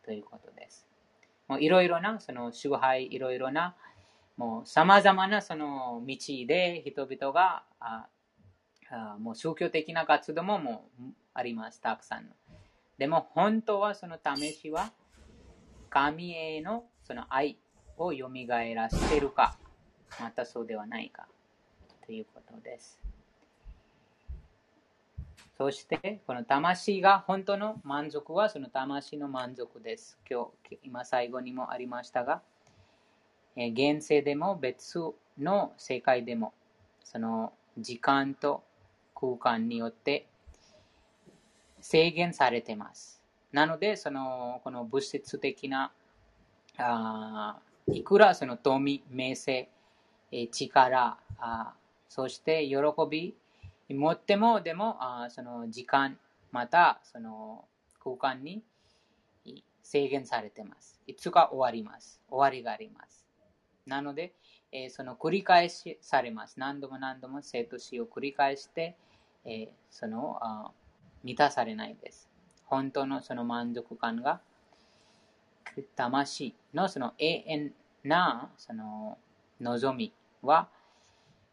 ということです。もういろいろな、その祝杯、いろいろな、もう様々なその道で人々が、ああもう宗教的な活動ももうあります、たくさんの。でも本当はその試しは、神へのその愛を蘇らせるか、またそうではないかということです。そして、この魂が本当の満足はその魂の満足です。今日、今最後にもありましたが、えー現世でも別の世界でも、その時間と空間によって制限されています。なので、そのこの物質的なあいくらその富、名声、力、そして喜び持っても、でもその時間、またその空間に制限されてます。いつか終わります。終わりがあります。なので、えーその繰り返しされます。何度も何度も生と死を繰り返して、えーそのあ満たされないです。本当のその満足感が魂のその永遠なその望みは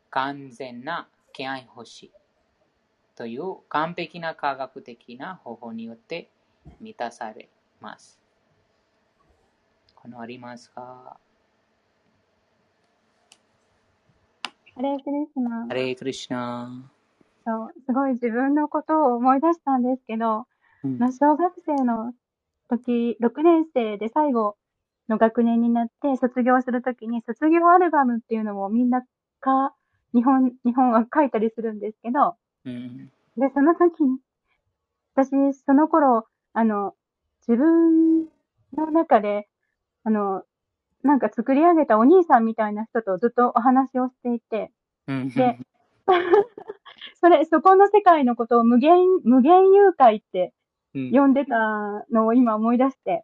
完全な気配欲しいという完璧な科学的な方法によって満たされます。このありますか？ハレークリスナハレークリシュナ。そう、すごい自分のことを思い出したんですけど、うん。まあ小学生の時、6年生で最後の学年になって卒業するときに卒業アルバムっていうのをみんなか、日本、日本は書いたりするんですけど、うんで、その時に、私、その頃、あの、自分の中で、あの、なんか作り上げたお兄さんみたいな人とずっとお話をしていて、うんで、それ、そこの世界のことを無限、無限誘拐ってうん呼んでたのを今思い出して。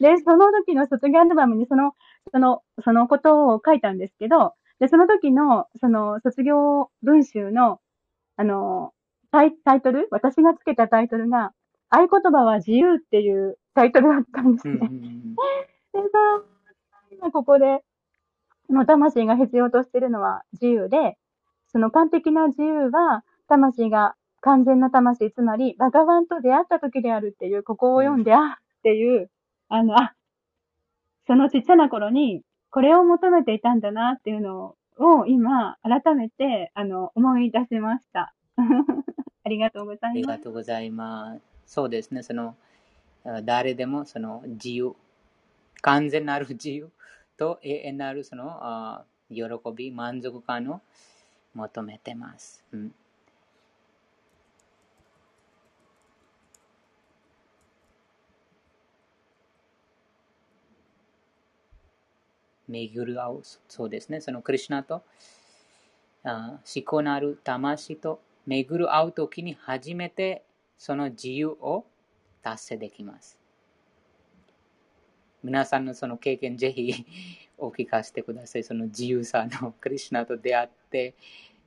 で、その時の卒業アルバムにその、その、そのことを書いたんですけど、で、その時の、その卒業文集の、あの、タイタイトル私がつけたタイトルが、合言葉は自由っていうタイトルだったんですうんうね。んでさ、今ここで、その魂が必要としているのは自由で、その完璧な自由は、魂が完全な魂、つまり、バガワンと出会った時であるっていう、ここを読んで、あっていう、あの、あ、そのちっちゃな頃に、これを求めていたんだなっていうのを、今、改めて、あの、思い出しました。ありがとうございます。がとうございます。そうですね、その、誰でもその自由、完全なる自由と永遠なるそのあ喜び、満足感を求めてます。うん、巡る合う、そうですね、そのクリュナとあ思考なる魂と巡る合うときに初めてその自由を達成できます。皆さんのその経験ぜひ お聞かせてください。その自由さのクリュナと出会って、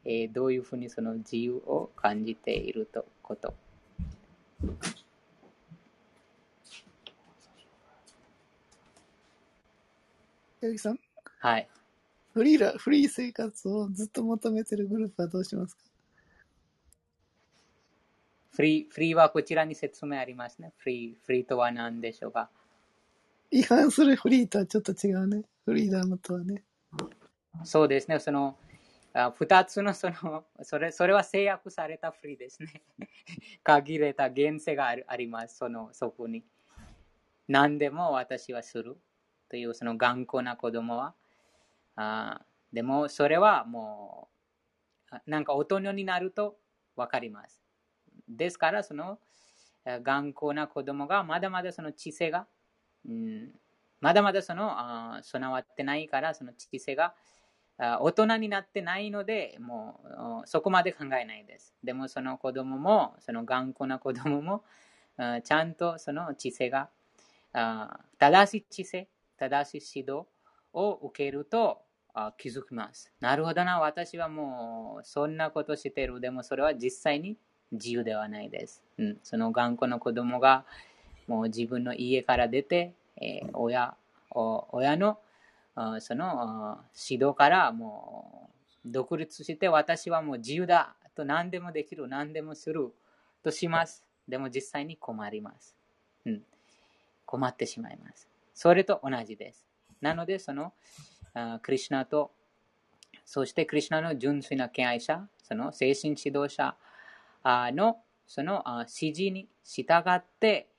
えーどういうふうにその自由を感じているとこと。八木さん、はい。フリーラ、フリー生活をずっと求めてるグループはどうしますか？フリー、フリーはこちらに説明ありますね。フリー、フリーとは何でしょうか？違反するフリーとはちょっと違うね。フリーダムとはね。そうですね。その、あ二つのその、それ、それは制約されたフリーですね。限られた限制があるあります。その、そこに。何でも私はするというその頑固な子供は。あでも、それはもう、なんか大人になるとわかります。ですから、その、頑固な子供がまだまだその知性が、うん、まだまだその、あ備わってないから、その知性が、あ大人になってないので、もうそこまで考えないです。でもその子供も、その頑固な子供も、あちゃんとその知性が、あ正しい知性、正しい指導を受けると気づきます。なるほどな、私はもうそんなことしてる。でもそれは実際に自由ではないです。うん、その頑固な子供がもう自分の家から出て、えー親親のその指導からもう独立して私はもう自由だと何でもできる、何でもするとします。でも実際に困ります。うん、困ってしまいます。それと同じです。なので、そのクリシュナと、そしてクリシュナの純粋な敬愛者、その精神指導者のその指示に従って、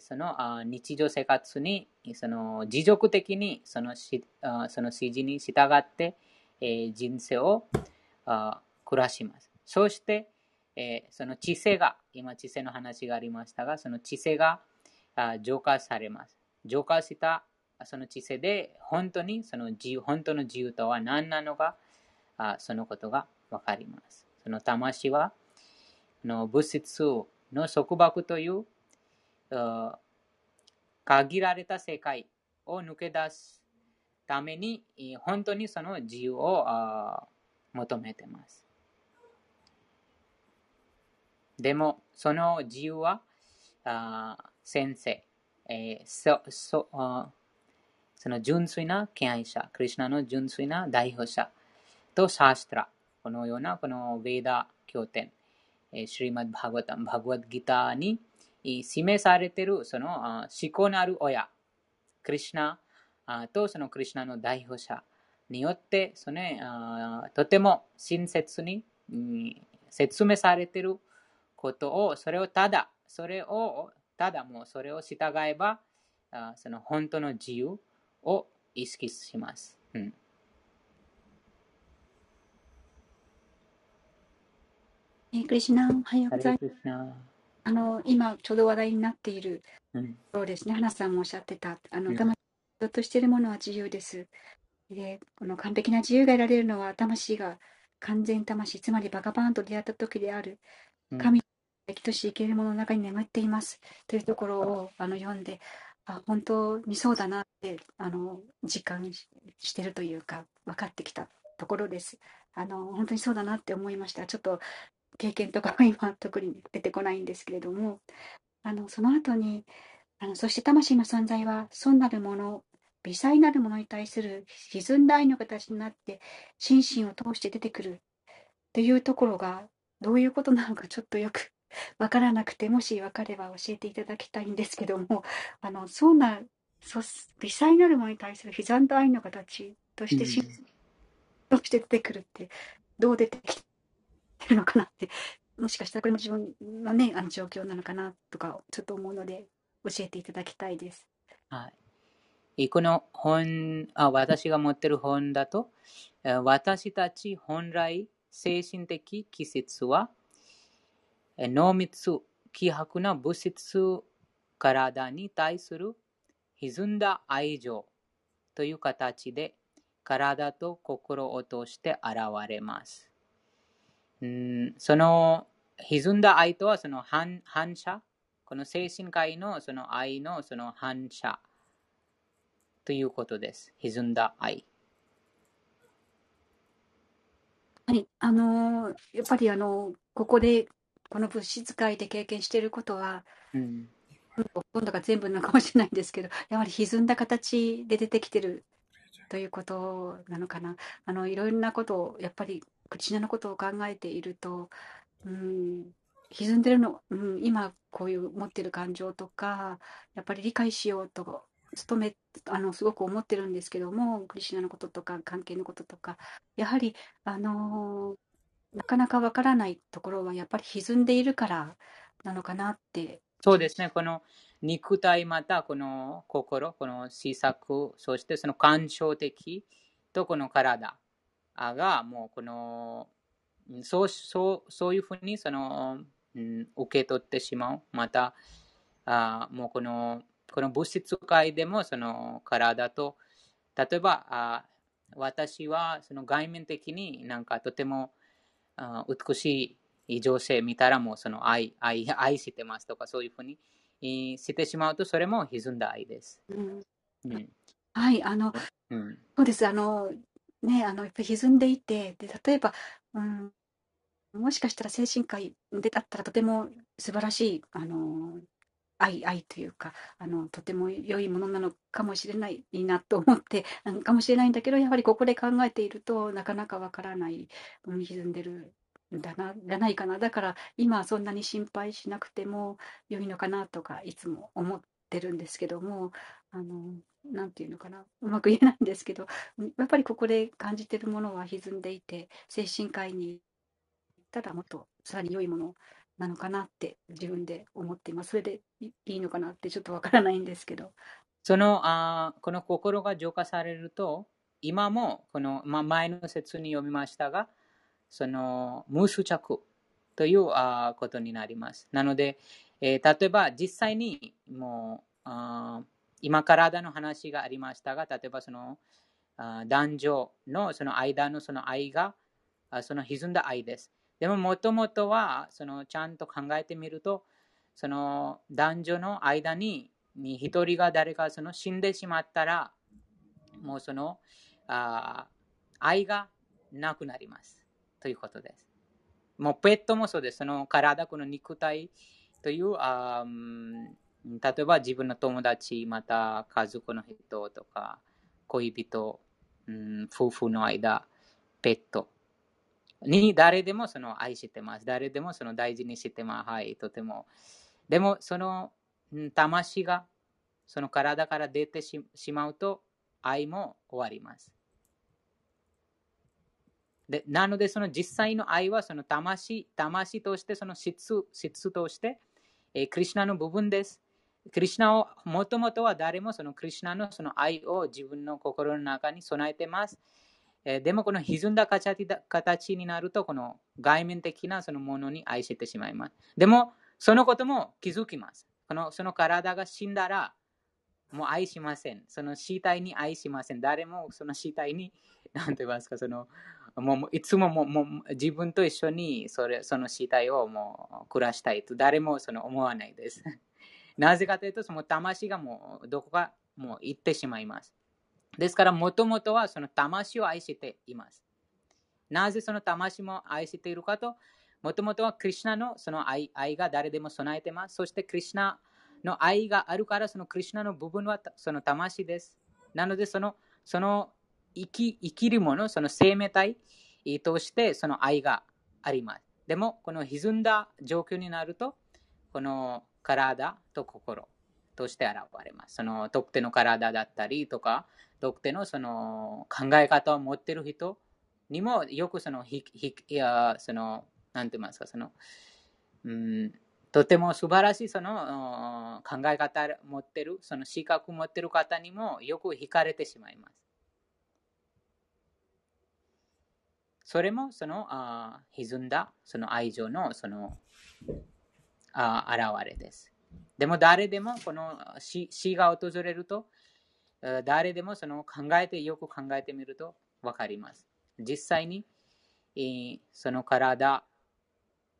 その日常生活にその持続的にそのその指示に従って、人生を暮らします。そして、その知性が、今知性の話がありましたが、その知性が浄化されます。浄化したその知性で本当にその自由、本当の自由とは何なのか、あそのことがわかります。その魂は、の物質の束縛という限られた世界を抜け出すために、本当にその自由を求めてます。でも、その自由は、あ先生、えーそそその純粋な敬愛者、クリュナの純粋な代表者とシャーストラ、このようなこのヴェーダ経典、えーシュリマッバーガタン、バグワッギターに示されているその思考のある親、クリュナあとそのクリュナの代表者によって、そのあとても親切に、うん説明されていることを、それをただ、それをただもうそれを従えば、あその本当の自由を意識します。うん、えークリシュナ、おはようハございます。あの、今、ちょうど話題になっている、うん。そうですね、花さんもおっしゃってた、あの、うん。魂がとしているものは自由です。で、この完璧な自由が得られるのは、魂が完全魂、つまりバカバーンと出会った時である、うん。神の生きとし生けるものの中に眠っていますというところをあの読んで、あ、本当にそうだなって、あの、実感ししてるというか、分かってきたところです。あの、本当にそうだなって思いました。ちょっと経験とかは今特に出てこないんですけれども、あの、その後に、あの、そして魂の存在は、損なるもの、微細なるものに対する歪んだ愛の形になって、心身を通して出てくるっていうところが、どういうことなのかちょっとよくわからなくて、もしわかれば教えていただきたいんですけども、あの、そうな、そ微細なるものに対する歪んだ愛の形として、心身として出てくるって、どう出てきてるのかなって、もしかしたらこれも自分のね、あの状況なのかなとか、ちょっと思うので、教えていただきたいです。はい。この本あ、私が持ってる本だと、えー私たち本来精神的季節は、えー濃密、希薄な物質体に対する歪んだ愛情という形で体と心を通して現れます。んその歪んだ愛とはその反反射、この精神界のその愛のその反射ということです。歪んだ愛。はい、あのーやっぱりあのここで、この物質界で経験していることは、うんほとんどが全部なのかもしれないんですけど、やはり歪んだ形で出てきてるということなのかな。あの、いろんなことを、やっぱり、クリシュナのことを考えていると、うん、歪んでるの、うん、今こういう持ってる感情とか、やっぱり理解しようと努めあのすごく思ってるんですけどもクリシュナのこととか関係のこととかやはりあのなかなかわからないところはやっぱり歪んでいるからなのかなってそうですね、この肉体またこの心、この思索、そしてその感情的とこの体がもうこのそうそうそういうふうにその、うん、受け取ってしまう。また、あもうこのこの物質界でもその体と、例えばあ私はその外面的になんかとても美しい女性見たらもうその愛愛愛してますとかそういうふうにしてしまうとそれも歪んだ愛です。うんうん、はい、あの、うん、そうです。あの、ね、あの、やっぱ歪んでいて、で、例えば、うん、もしかしたら精神科医でだったらとても素晴らしい、あの、愛、愛というか、あの、とても良いものなのかもしれないなと思って、かもしれないんだけど、やはりここで考えているとなかなかわからない、うん、歪んでるんだな、じゃないかな。だから今はそんなに心配しなくても良いのかなとかいつも思ってるんですけども、あの、なんていうのかな、うまく言えないんですけど、やっぱりここで感じてるものは歪んでいて、精神科医に行ったらもっとさらに良いものなのかなって自分で思っています。それでいいのかなってちょっとわからないんですけど。そのあこの心が浄化されると、今もこの、ま、前の説に読みましたが、その無執着というあことになります。なので、えー、例えば実際にもうあ今体の話がありましたが、例えばそのあ男女のその間のその愛があその歪んだ愛です。でももともとはそのちゃんと考えてみると、その男女の間に一人が誰かその死んでしまったら、もうそのあ愛がなくなります。ということです。もうペットもそうです。その体、この肉体というあ、例えば自分の友達、また家族の人とか、恋人、うん、夫婦の間、ペットに誰でもその愛してます。誰でもその大事にしてます。はい、とても。でも、その魂がその体から出てしまうと愛も終わります。でなので、その実際の愛はその魂魂として、その質質として、えー、クリュナの部分です。クリュナをもともとは誰もそのクリュナのその愛を自分の心の中に備えてます。え、でもこの歪んだ形になると、この外面的なそのものに愛してしまいます。でも、そのことも気づきます。このその体が死んだら、もう愛しません。その死体に愛しません。誰もその死体に、何て言いますか、そのもういつももも自分と一緒にそれその死体をもう暮らしたいと誰もその思わないです。なぜかというと、その魂がもうどこかもう行ってしまいます。ですから、もともとはその魂を愛しています。なぜその魂も愛しているかと、もともとはクリュナのその愛愛が誰でも備えています。そしてクリュナの愛があるから、そのクリュナの部分はその魂です。なので、そのその生き生きるもの、その生命体としてその愛があります。でも、この歪んだ状況になると、この体と心として現れます。その特定の体だったりとか、特定のその考え方を持ってる人にもよくその、ひひいやその、なんて言いますか、その、うん、とても素晴らしいその考え方を持ってる、その資格を持ってる方にもよく惹かれてしまいます。それもそのあ歪んだその愛情のそのあ現れです。でも誰でもこの死死が訪れると誰でもその考えてよく考えてみると分かります。実際にその体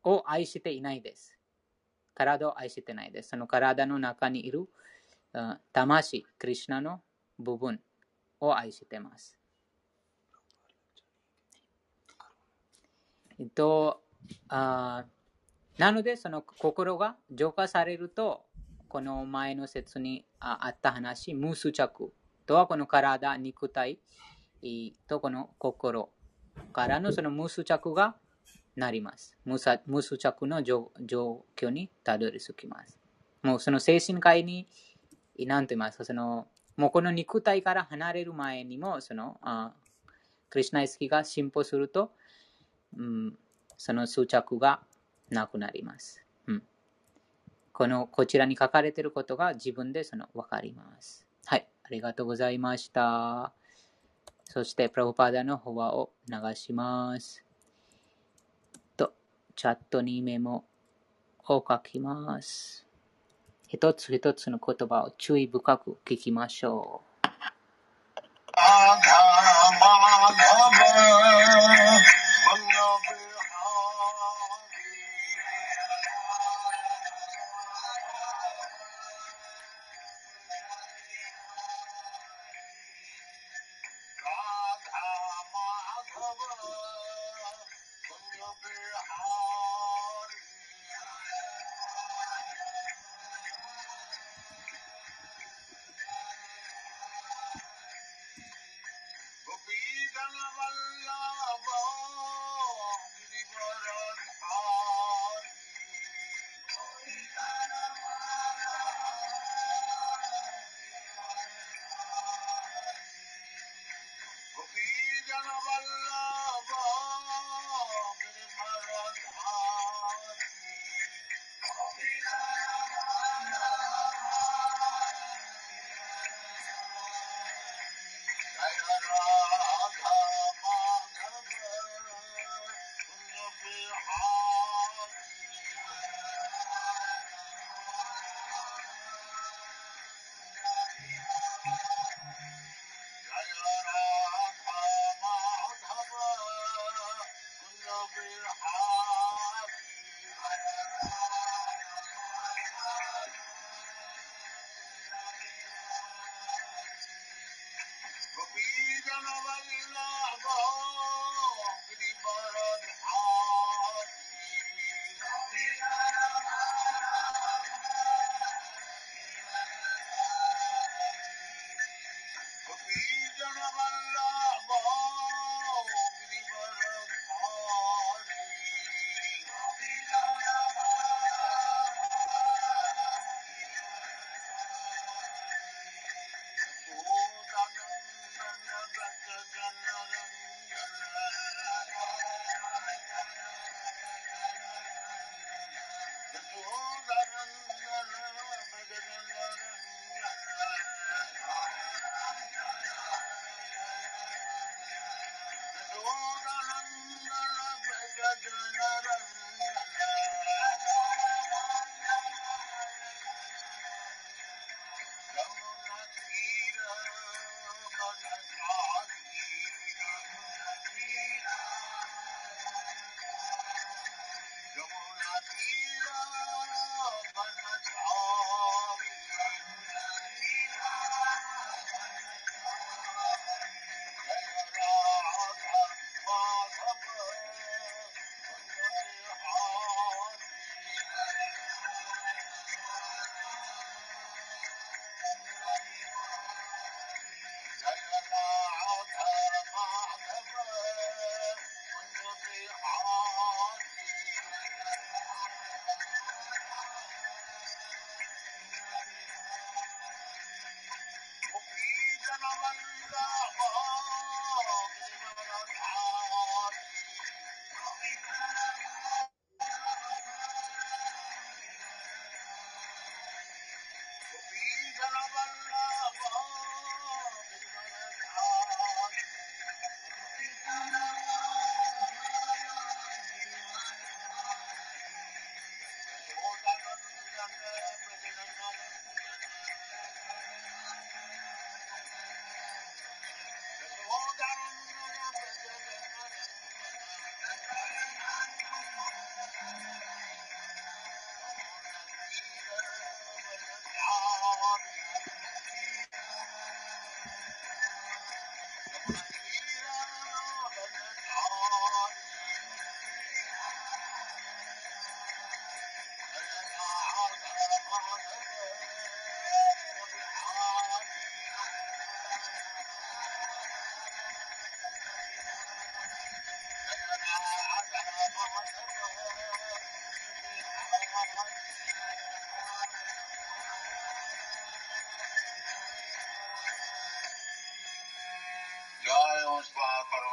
を愛していないです。体を愛してないです。その体の中にいる魂、クリュナの部分を愛してます。えっと、あなので、その心が浄化されると、この前の説にあった話、無執着とはこの体、肉体とこの心からのその無執着がなります。無執着の状況にたどり着きます。もうその精神科医に、何と言いますか、そのもうこの肉体から離れる前にも、その、あクリュナ意識が進歩すると、うん、その執着がなくなります。この、こちらに書かれていることが自分でその分かります。はい、ありがとうございました。そして、プラブパーダのフォアを流します。と、チャットにメモを書きます。一つ一つの言葉を注意深く聞きましょう。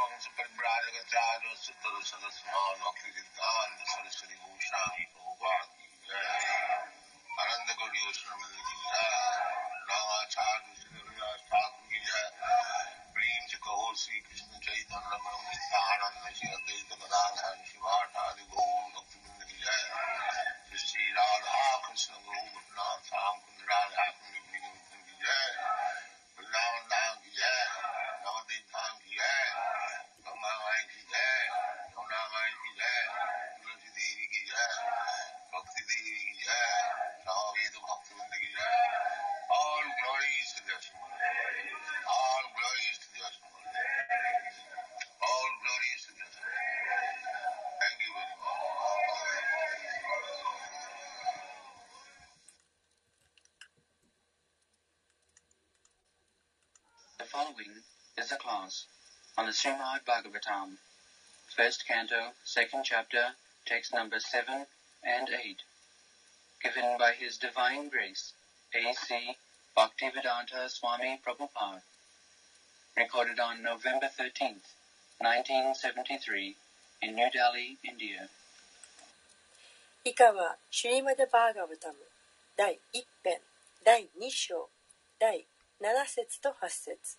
Paramahansa Padmrajagatya, Sutta Rasada Smana, Kirtan, Saraswati Goshami. the Srimad Bhagavatam, first canto, second chapter, text number 7 and 8, given by His Divine Grace, A.C. Bhaktivedanta Swami Prabhupada, recorded on November 13th, 1973, in New Delhi, India. 以下はシュリーマダ・バーガブタム第1編第2章第7節と8節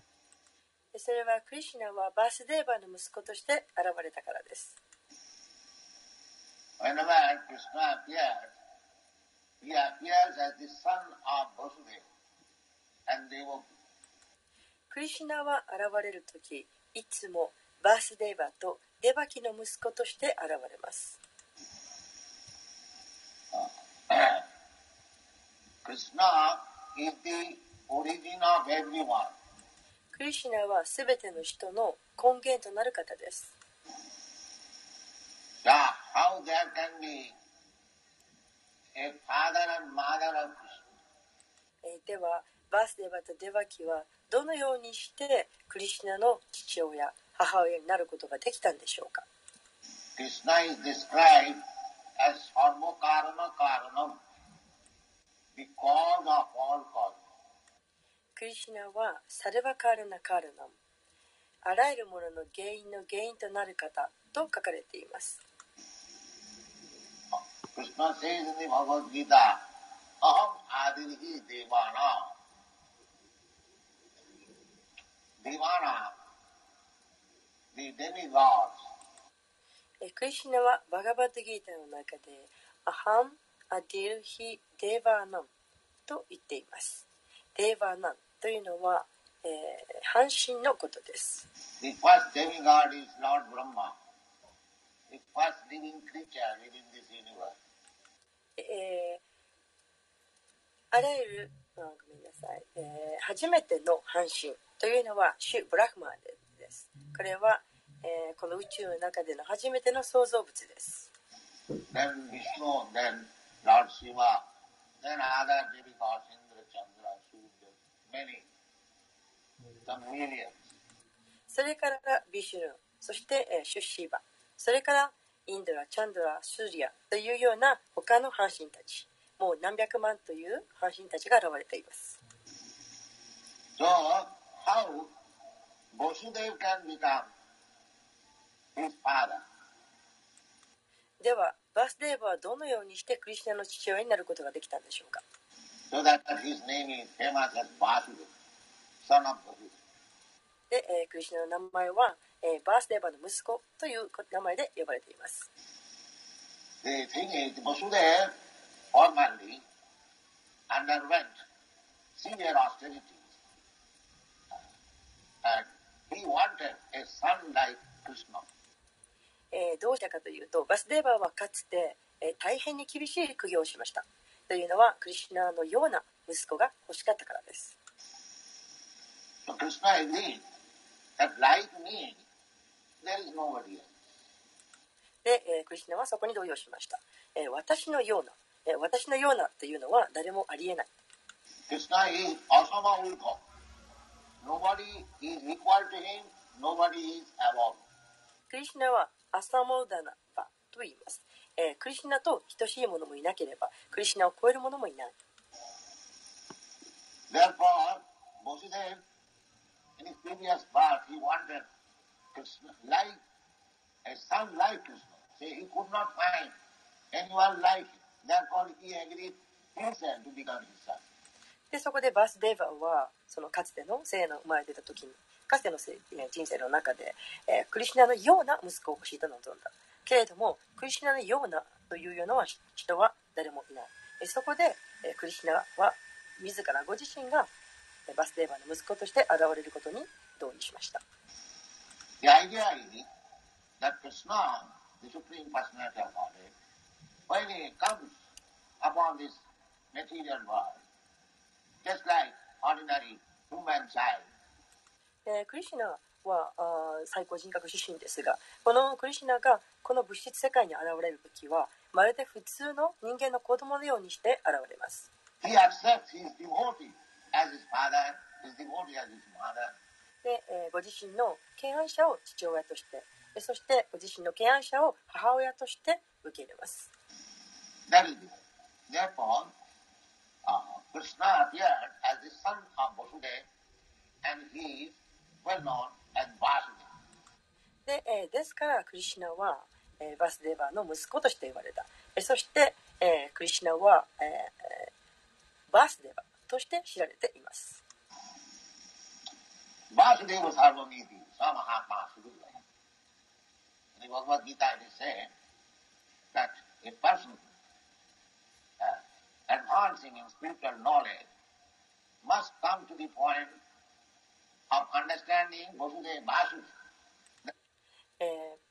それはクリシナはバースデーバの息子として現れたからです。クリシナは現れるとき、いつもバースデーバとデバキの息子として現れます。クリシナは、オリジナル・エブリ。クリシナはすべての人の根源となる方です。では、バスデバとデバキはどのようにしてクリシナの父親、母親になることができたんでしょうか？クリシナ is described as クリシュナはサルバカールナカールナム、あらゆるものの原因の原因となる方と書かれています。Krishna says in the Bhagavad Gita, Aham Adirihi Devana. Devana, the demigods, えークリシュナはバガバッドギータの中でアハン・アディルヒ・デーバーナンと言っています。デーバーナンというのは、えー、半身のことです。あらゆるあごめんなさい、えー、初めての半身というのはシュ・ブラフマーです。これは、えー、この宇宙の中での初めての創造物です。それからビシュヌ、そして、えーシュ・シーバ、それからインドラ、チャンドラ、スーリアというような他の半身たち、もう何百万という半身たちが現れています。So, how Vasudeva can become his father? では、バースデーバはどのようにしてクリシュナの父親になることができたんでしょうか？で、えー、クリシナの名前は、えー、バースデーバーの息子という名前で呼ばれています。Is, え、どうしたかというと、バースデーバーはかつて、えー、大変に厳しい苦行をしました。というのはクリシナのような息子が欲しかったからです。で、えー、クリシナはそこに動揺しました。えー、私のような、えー、私のようなというのは誰もありえない。クリシナはアサモダナパと言います。えー、クリシナと等しいものもいなければクリシナを超えるものもいない。でそこでバースデーヴァはそのかつての生の生まれてた時にかつての人生の中で、えー、クリシナのような息子を欲しいと望んだ。けれどもクリシナのようなというような人は誰もいない。そこでクリシナは自らご自身がバスデーバの息子として現れることに同意しました。クリシナははあ最高人格指針ですがこのクリシナがこの物質世界に現れる時はまるで普通の人間の子供のようにして現れます。でえー、ご自身の敬愛者を父親としてでそしてご自身の敬愛者を母親として受け入れます。で,えー、ですからクリシナは、えー、バスデバの息子として言われた、えー、そして、えー、クリシナは、えー、バスデバとして知られています。バスデサルバミィーレンアスピリチュアルノィポインえー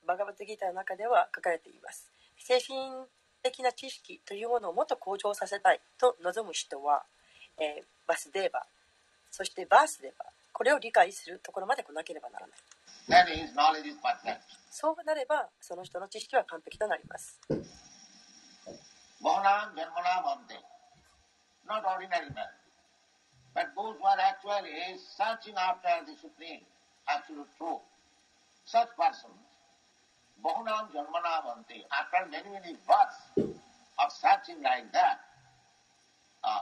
バガバットギーターの中では書かれています精神的な知識というものをもっと向上させたいと望む人は、えーバスデーバーそしてバースデーバーこれを理解するところまで来なければならない.そうなればその人の知識は完璧となります. Not ordinary man. But those who are actually searching after the Supreme, absolute truth. Such persons, Bhavanam Janmanam Ante, after many, many births of searching like that, uh,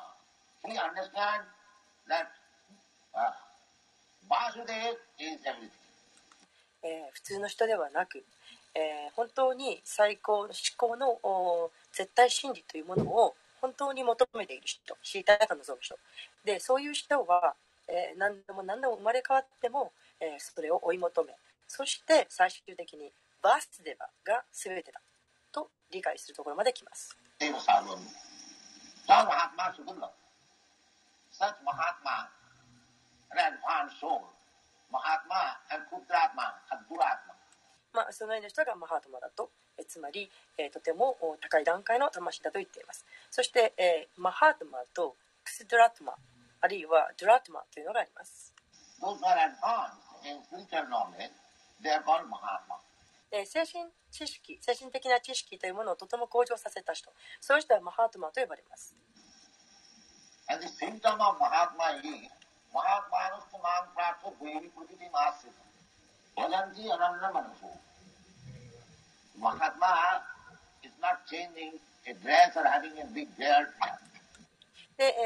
he understand that uh, Vasudeva is everything. えー普通の人ではなく、えー本当に最高の思考の絶対真理というものを本当に求めている人知りたいと望む人でそういう人は、えー何でも何でも生まれ変わっても、えーそれを追い求めそして最終的にバースデバが全てだと理解するところまで来ます。まあ、そのような人がマハートマだと、つまり、えー、とても高い段階の魂だと言っています。そして、えー、マハートマとクスドラトマあるいはドラトマというのがあります。で精神知識精神的な知識というものをとても向上させた人。そういう人はマハートマと呼ばれます。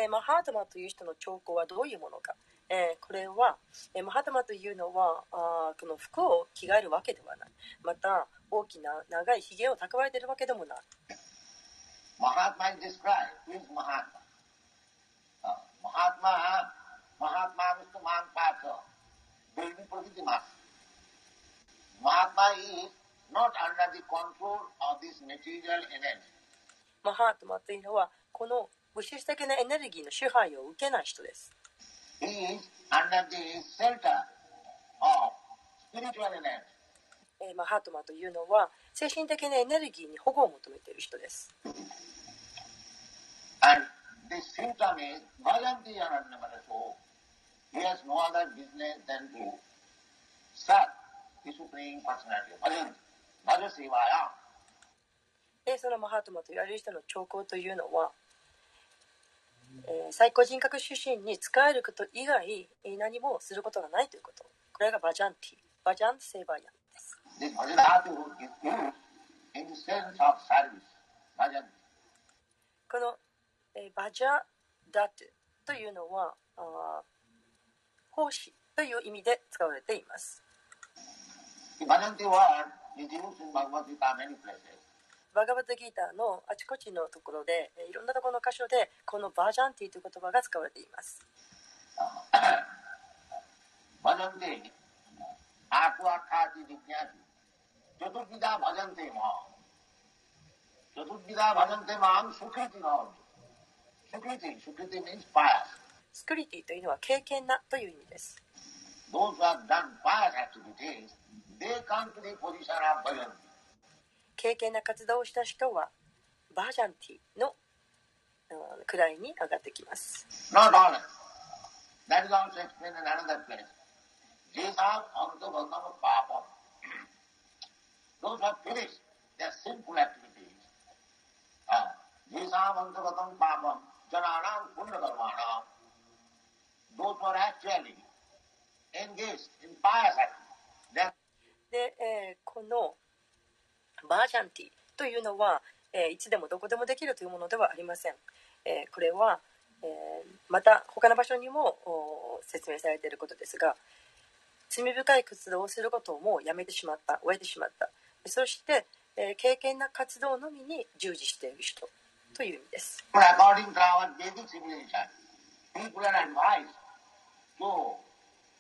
マハトマという人の兆候はどういうものか、えー、これは、えー、マハトマというのはあこの服を着替えるわけではない。また大きな長いひげを蓄えているわけでもない。マハトマ is マハトマートママハートマは Mr. Manpato マハトママハートマというのはこの物質的なエネルギーの支配を受けない人です。マハートマというのは精神的なエネルギーに保護を求めている人です。He. でそのマハートマと言われる人の兆候というのは、えー最高人格出身に使えること以外えー何もすることがないということこれがバジャンティバジャンセーバーヤンです.この、えーバジャダトというのはあー奉仕という意味で使われています is used in Bhagavad Gita many places. バガバタギーターのあちこちのところでいろんなところの箇所でこのバージャンティという言葉が使われています。バジャンティアクアカーティディキャシチョトギダバジャンティマチョトギダバジャンティマンスクリティナスクティスクティメンスパースクリティというのは経験なという意味です Those are done by て they come to the position of Bhajanti. 経験な活動をした人はバージャンティのうん位に上がってきます Not all. That is also explained in another place. Jesam Antavakam Papam. Those who have finished their sinful activities. Uh, Jesam Antavakam Papam. Jananam Punnakarmanam. Those who are actually engaged in pious activities. で、えーこのバージャンティというのは、えーいつでもどこでもできるというものではありません、えーこれは、えまた他の場所にも説明されていることですが罪深い活動をすることをもうやめてしまった終えてしまった。そして、えー経験な活動のみに従事している人という意味です。people are advised to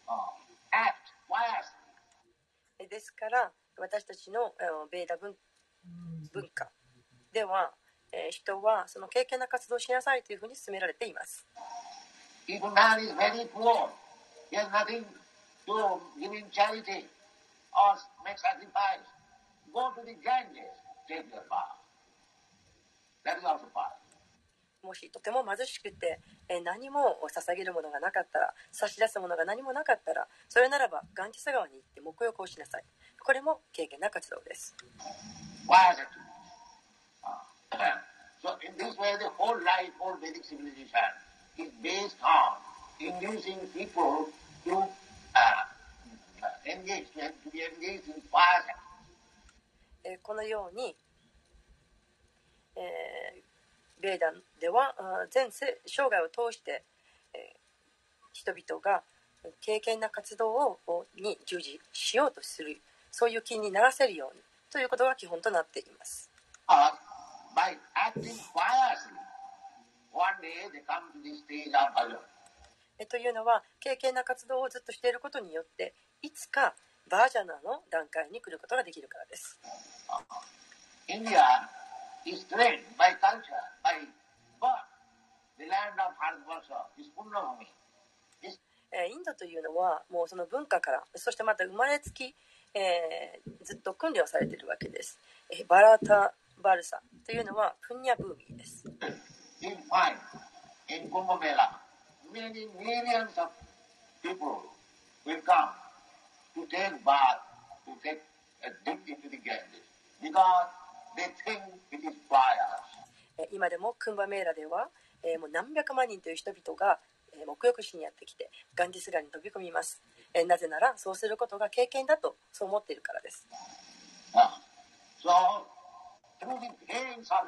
uh, act piously. ですから私たちのベーダ文,化では人はその経験な活動をしなさいというふうに勧められています。That. もしとても貧しくて、え、何も捧げるものがなかったら差し出すものが何もなかったらそれならばガンジス川に行って沐浴をしなさい。これも経験な活動です。このように、え、ベーダンでは全世生涯を通して、えー人々が経験な活動ををに従事しようとするそういう気にならせるようにということが基本となっています。というのは経験な活動をずっとしていることによっていつかバージャナの段階に来ることができるからです。is drained by バイバインドというのはもうその文化からそしてまた生まれつき、えー、ずっと訓練をされているわけです、えー、バラータ・バルサというのはプンニャ・ブーミーです。バラタ・バルサ今でもクンバメーラでは、えーもう何百万人という人々が、えー沐浴しにやってきてガンジス川に飛び込みます、えーなぜならそうすることが経験だとそう思っているからです。Uh, so, Indians, uh,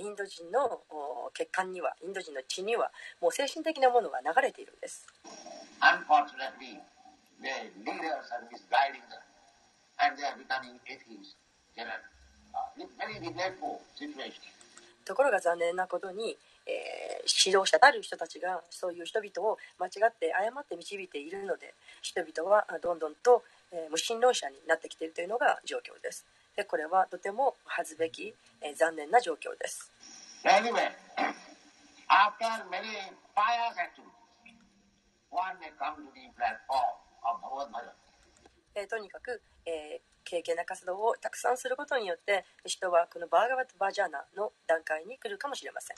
インド人のお血管にはインド人の血にはもう精神的なものが流れているんです。Unfortunately, ところが残念なことに、指導者たる人たちがそういう人々を間違って誤って導いているので人々はどんどんと、えー、無神論者になってきているというのが状況です。でこれはとても恥ずべき、えー、残念な状況です。とにかく、えー、経験な活動をたくさんすることによって人はこのバーガーバージャーナの段階に来るかもしれません。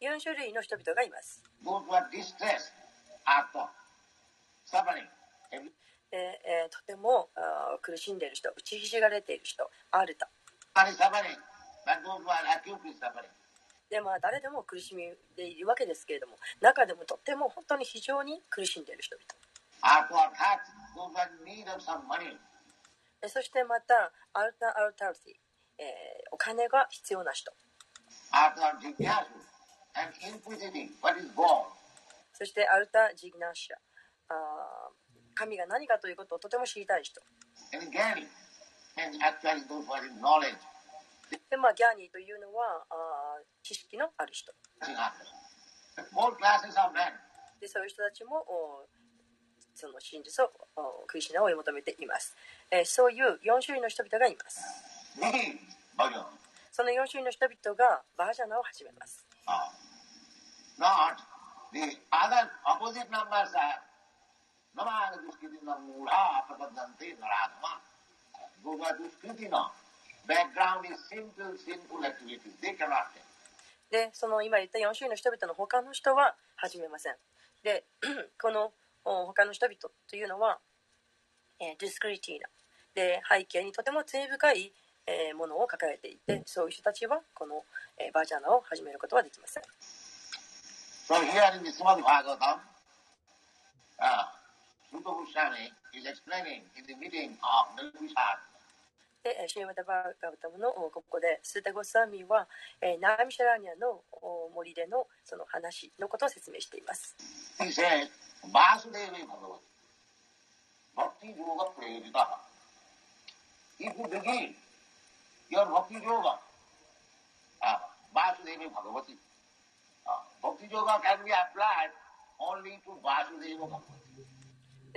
4種類の人々がいます。でえ、とても苦しんでいる人打ちひしがれている人アルタで、ま、誰でも苦しみでいるわけですけれども中でもとても本当に非常に苦しんでいる人々。そしてまたアルタ・アルタルテ、ー、お金が必要な人。そしてアルタ・ジギナシア。神が何かということをとても知りたい人。で、まあ、ギャーニーというのはあー知識のある人。で、そういう人たちもおその真実をおクリシナを追い求めています。えーそういう4種類の人々がいます。その4種類の人々がバージャナを始めます。Ah. Not the other opposite numbers are समाज दुष्कृति न मूढ़ा प्रबंधनते नरात्मा गोवा दुष्कृति न background で、その今言った4種類の人々の他の人は始めません。で、この他の人々というのは、えー、ディス。で、背景にとても罪深い、えー、ものを抱えていて、そういう人たちはこの、え、バージャーナを始めることはできません。So で、シーマダバーガブタムのここで、スーダゴサミは、ナーミシャラニアの森でのその話のことを説明しています。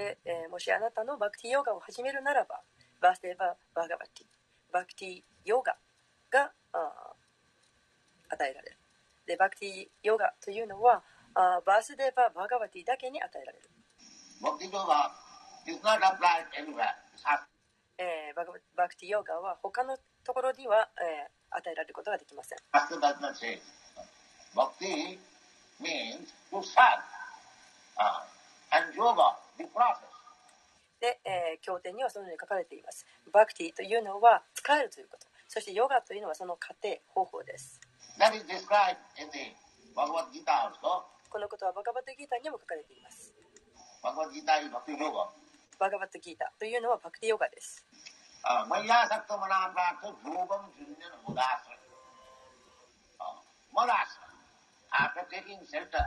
で、えーもしあなたのバクティヨガを始めるならば、バースデーバーバーガバティ、バクティヨガが与えられる。で、バクティヨガというのは、あーバースデーバーバーガバティだけに与えられる。Bhakti Yoga is not applied anywhere. It's hard. えーバガバクティヨガは他のところには、えー与えられることができません。Shastra does not say. Bhakti means to serve. Uh, and yoga. で、えー、経典にはそのように書かれています。バクティというのは使えるということ。そしてヨガというのはその過程方法です。このことはバカバッドギーターにも書かれています。バカバッドギーターというのはバクティヨガです。マラサ、after taking shelter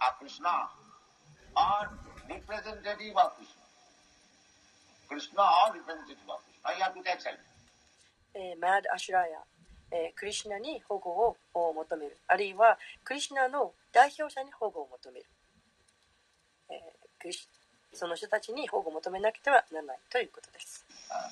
of Krishna, or representative of Krishna. Krishna or representative of Krishna. You have to take shelter. えーマード・アシュラヤ、えークリシュナに保護をお求める。あるいはクリシュナの代表者に保護を求める。えークリシその人たちに保護を求めなくてはならないということです。Uh,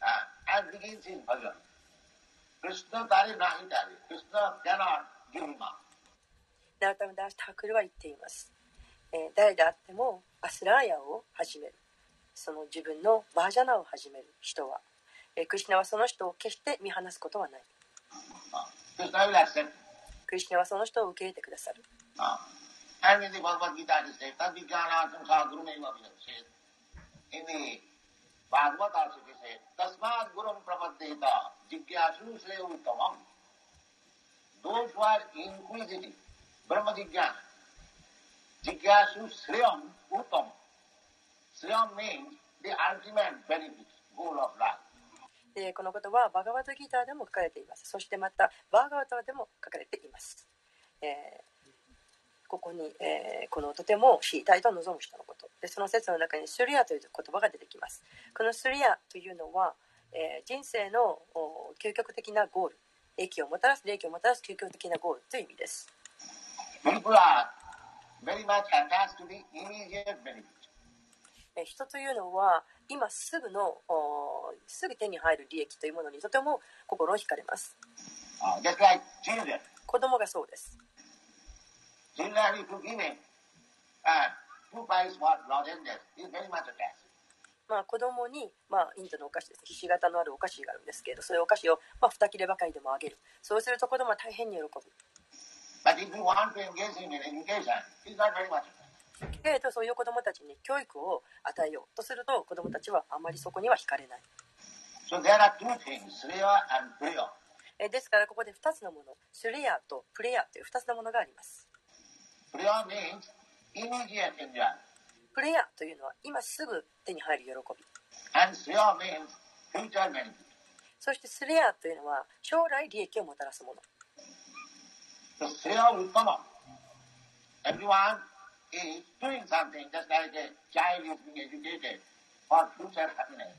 as it is in bhajan. Krishna dare nahi dare. 分タムダースタクルは言っています、え、誰であってもアスラーヤを始めるその自分のバージャナを始める人は、え、クリシナはその人を決して見放すことはないクリシナはその人を受け入れてくださるあ Bhagavad also it says, Tasmad gurum prapaddeta jigyasu se uttamam. Those who are inquisitive, Brahma Jigyana, Jigyasu Sriyam Uttam. Sriyam means the ultimate benefit, goal of life. でこのことはバガバットギターでも書かれていますそしてまたバーガーターでも書かれています、えーここに、えーこのとても知りたいと望む人のこと。でその説の中にスリアという言葉が出てきます。このスリアというのは、えー人生のお究極的なゴール。益をもたらす利益をもたらす究極的なゴールという意味です。人というのは今すぐのおすぐ手に入る利益というものにとても心を惹かれます。Uh, like. 子供がそうです。まあ子供に、まあ、インドのお菓子です、ね、ひし形のあるお菓子があるんですけど、そういうお菓子を、まあ、2切ればかりでもあげる。そうすると子供は大変に喜ぶ。けれど、そういう子供たちに教育を与えようとすると、子供たちはあまりそこには惹かれない。えですから、ここで2つのもの、スュレアとプレアという2つのものがあります。Priya means immediate enjoyment. プレアというのは今すぐ手に入る喜び And Sriya means future benefit. そしてスレアというのは将来利益をもたらすもの So Sriya Uttama. Everyone is doing something just like a child is being educated for future happiness.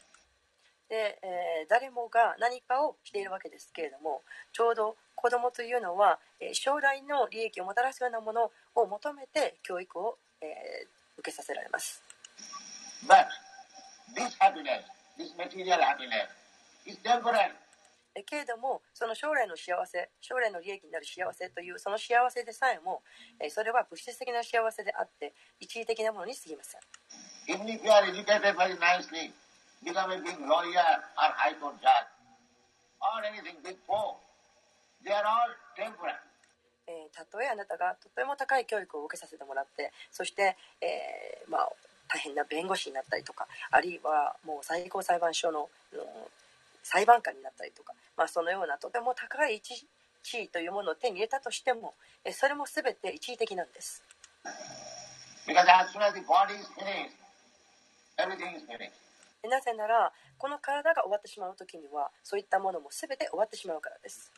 で、えー誰もが何かをしているわけですけれどもちょうど子供というのは、えー将来の利益をもたらすようなものをを求めて教育を、えー、受けさせられます。けれどもその将来の幸せ将来の利益になる幸せというその幸せでさえもそれは物質的な幸せであって一時的なものにすぎません。えーたとえあなたがとても高い教育を受けさせてもらってそして、えーまあ、大変な弁護士になったりとかあるいはもう最高裁判所の、うん裁判官になったりとか、まあ、そのようなとても高い地地位というものを手に入れたとしてもえーそれも全て一時的なんです。なぜならこの体が終わってしまう時にはそういったものも全て終わってしまうからです。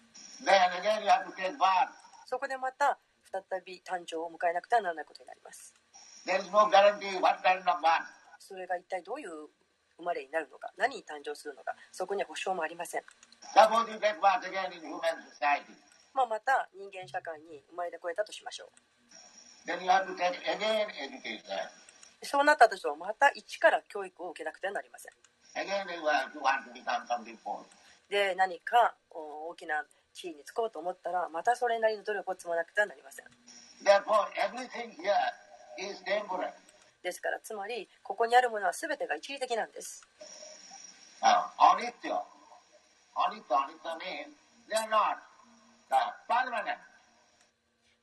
Then again you have to take. そこでまた再び誕生を迎えなくてはならないことになります。それが一体どういう生まれになるのか、何に誕生するのか、そこには保証もありません。ま,あまた人間社会に生まれてこえたとしましょう。そうなったとしてもまた一から教育を受けなくてはなりません。で、何か大きな地位につこうと思ったらまたそれなりの努力を積まなくてはなりません。ですからつまりここにあるものは全てが一時的なんです。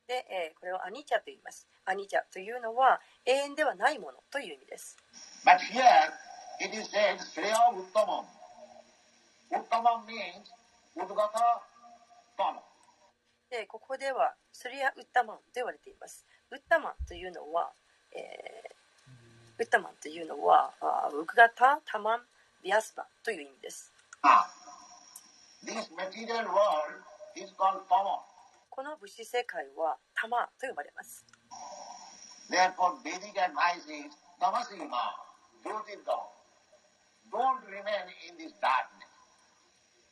で、えー、これをアニチャと言います。アニチャというのは永遠ではないものという意味です。でここでは「スリア・うったまん」と言われています。うったまンというのは、えー、ウッタマンというのは、うくがたたまん・ビアスマという意味です。この物質世界はタマと呼ばれます。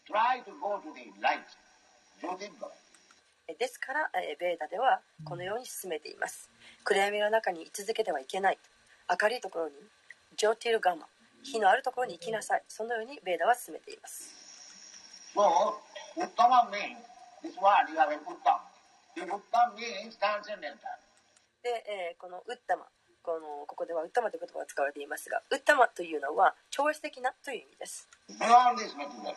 Try to go to the light. ですから、えーベーダではこのように進めています。暗闇の中に居続けてはいけない。明るいところにジョティルガマ。火のあるところに行きなさい。そのようにベーダは進めています。So, Uttama means, this word you have in Uttam. The Uttam means transcendental. で、えーこのウッタマ。このここではウッタマという言葉が使われていますがウッタマというのは超越的なという意味です。Beyond this material world.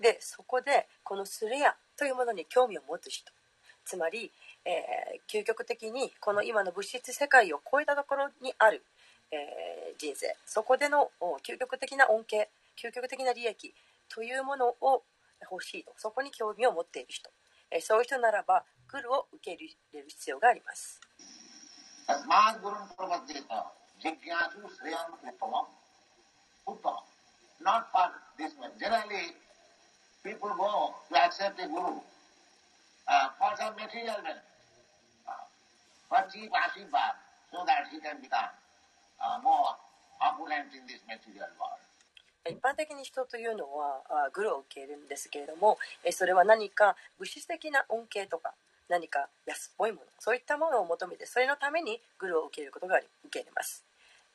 でそこでこのスレアというものに興味を持つ人。つまり、えー究極的にこの今の物質世界を超えたところにある、えー人生。そこでの究極的な恩恵究極的な利益というものを欲しいと。そこに興味を持っている人、えーそういう人ならばグルを受け入れる必要があります。Upa, not for this one. Generally, people go to accept a guru uh, for some material benefit, uh, for cheap ashirvad, so that he can become uh, more opulent in this material world. 一般的に人というのはグロを受けるんですけれどもそれは何か物質的な恩恵とか何か安っぽいものそういったものを求めてそれのためにグロを受けることが受け入れます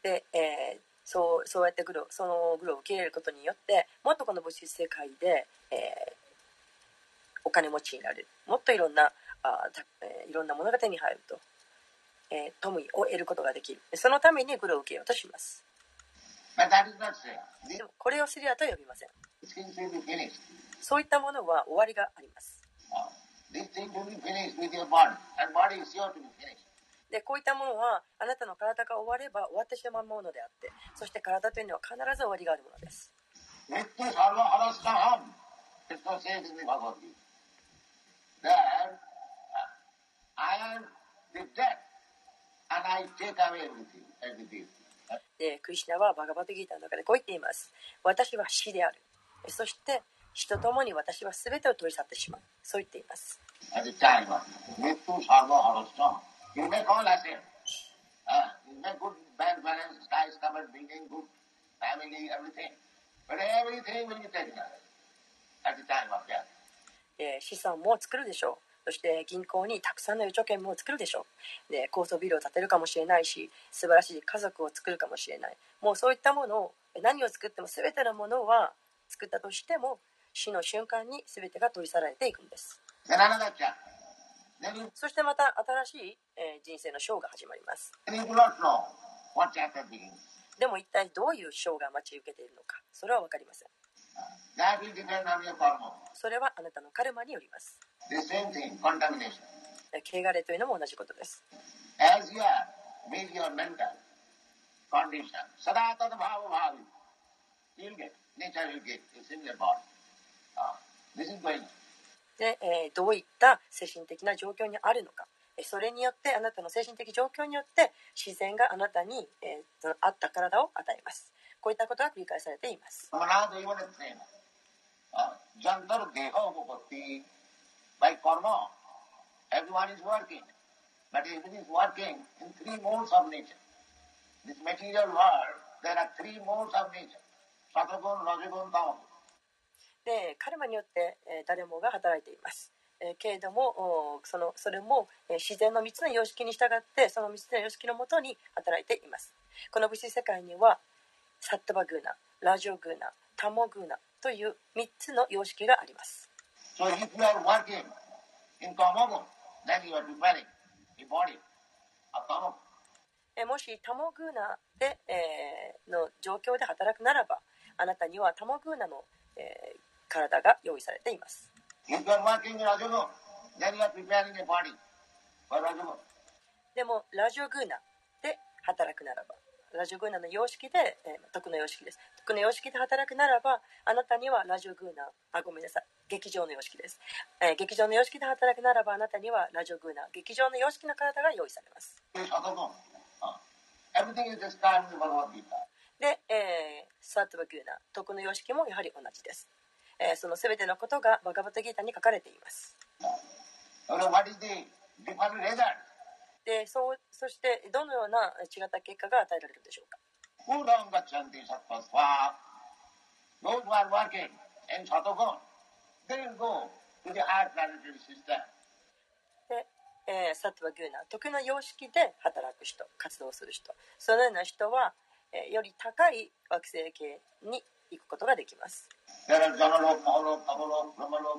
で、えー、そうそうやってグルをそのグルを受け入れることによってもっとこの物質世界で、えーお金持ちになる。もっといろんなあた、えーいろんなものが手に入ると、えー富を得ることができる。そのためにグルを受けようとします。でもこれをすりゃとは呼びません.そういったものは終わりがありますでこういったものはあなたの体が終われば終わってしまうものであってそして体というのは必ず終わりがあるものです。でクリシナはバガバトギーターの中でこう言っています。私は死である。そして死とともに私は全てを取り去ってしまう。そう言っています。You call us in. Uh, you may good bank balance, skies covered, building, good family, everything. But everything will be taken away at the time of death. えー資産も作るでしょうそして銀行にたくさんの預貯金も作るでしょうで高層ビルを建てるかもしれないし素晴らしい家族を作るかもしれないもうそういったものを何を作っても全てのものは作ったとしても死の瞬間に全てが取り去られていくんですそしてまた新しい人生のショーが始まります。でも一体どういうショーが待ち受けているのか、それは分かりません。それはあなたのカルマによります。汚れというのも同じことです。This. で、えーどういった精神的な状況にあるのか。それによってあなたの精神的状況によって自然があなたに、えーその合った体を与えます。こういったことが繰り返されています。でカルマによって、えー誰もが働いています、えーけれどもおそのそれも、えー自然の3つの様式に従ってその3つの様式のもとに働いています。この物質世界にはサッタバグーナラジオグーナタモグーナという3つの様式があります。So body もしタモグーナで、えーの状況で働くならばあなたにはタモグーナの、えー体が用意されています.でも。ラジオグーナで働くならばラジオグーナの様式で、えー徳の様式です。徳の様式で働くならばあなたにはラジオグーナあごめんなさい。劇場の様式です、えー劇場の様式で働くならばあなたにはラジオグーナ劇場の様式の体が用意されます. Ah. で、えーサートバグーナ徳の様式もやはり同じです、えー、その全てのことがバカボタギータに書かれています。でそ,うそしてどのような違った結果が与えられるでしょうか？で、えー、サトバ・ギューナ、得の様式で働く人、活動する人、そのような人は、えー、より高い惑星系に行くことができます。যারা জনলোক মহলোক অবলোক Brahmaloka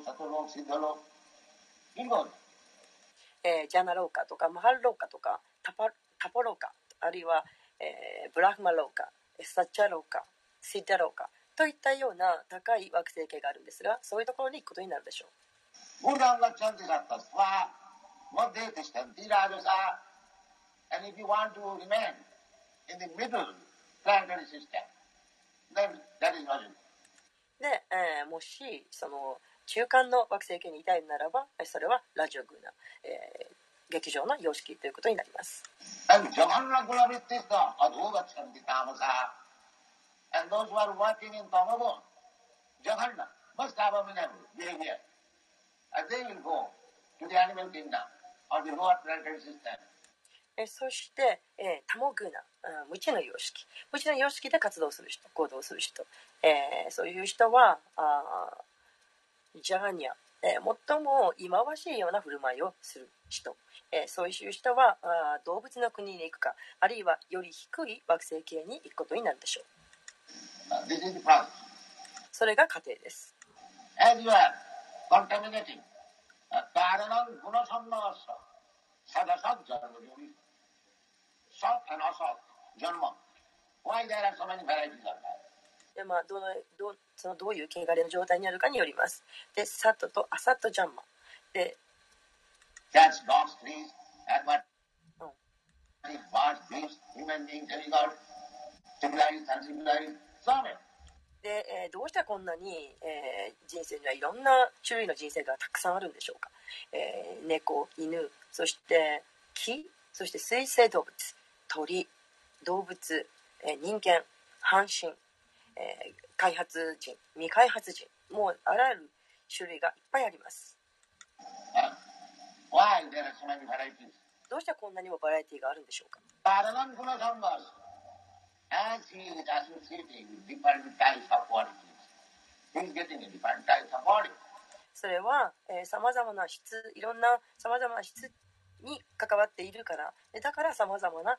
え、ジャナローカとかマハローカとかタパ,タパローカあるいは、えー、ブラフマローカエサチャローカシッダローカといったような高い惑星系があるんですがそういうところに行くことになるでしょう。で、えー、もしその中間の惑星系にいたいならばそれはラジオグーナ、えー、劇場の様式ということになります。そして、えー、タモグーナあ無知の様式。無知の様式で活動する人行動する人、えーそういう人はあージャガニア、えー最も忌まわしいような振る舞いをする人、えーそういう人はあー動物の国に行くかあるいはより低い惑星系に行くことになるでしょう。Uh. それが過程です、As you are contaminating uh, sadasat. Sat and asat でまあどのどそのどういう汚れの状態にあるかによります。でサットとアサットジャンマ。で。でえー、どうしてこんなに、えー、人生にはいろんな種類の人生がたくさんあるんでしょうか、えー、猫犬そして木そして水生動物鳥。動物、えー、人間半身、えー、開発人未開発人もうあらゆる種類がいっぱいあります。どうしてこんなにもバラエティーがあるんでしょうか？それはさまざまな質いろんなさまざまな質に関わっているから。だからさまざまな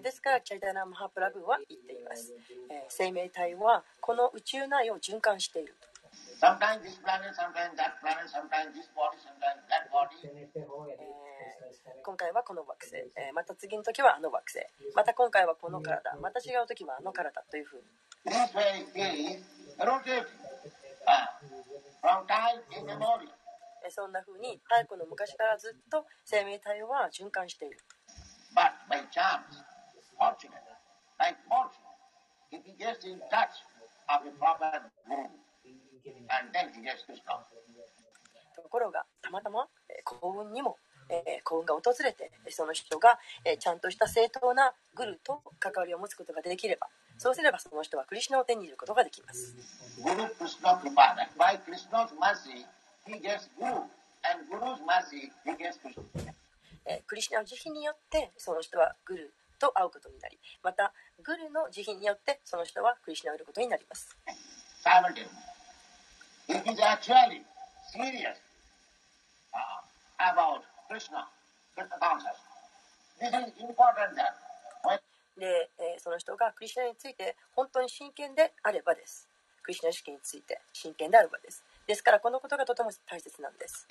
ですからチャイタナ・マハプラグは言っています、え、生命体はこの宇宙内を循環している今回はこの惑星、え、また次の時はあの惑星。また今回はこの体。また違う時はあの体というふうに。そんなふうに太古の昔からずっと生命体は循環している。Fortunate, like fortune, if he gets in touch of a proper guru, and then he gets Krishna. ところがたまたまえー幸運にも、えー幸運が訪れてえーその人が、えーちゃんとした正当なグルと関わりを持つことができればそうすればその人はクリシュナを手に入れることができます Guru Krishna Kripa. That by Krishna's mercy, he gets Guru, and Guru's mercy, he gets Krishna. えークリシュナの慈悲によってその人はグルと会うことになりまたグルの慈悲によってその人は苦しなることになります。で、え、その人がクリシナについて本当に真剣であればです。クリシナ意識について真剣であればです。ですからこのことがとても大切なんです。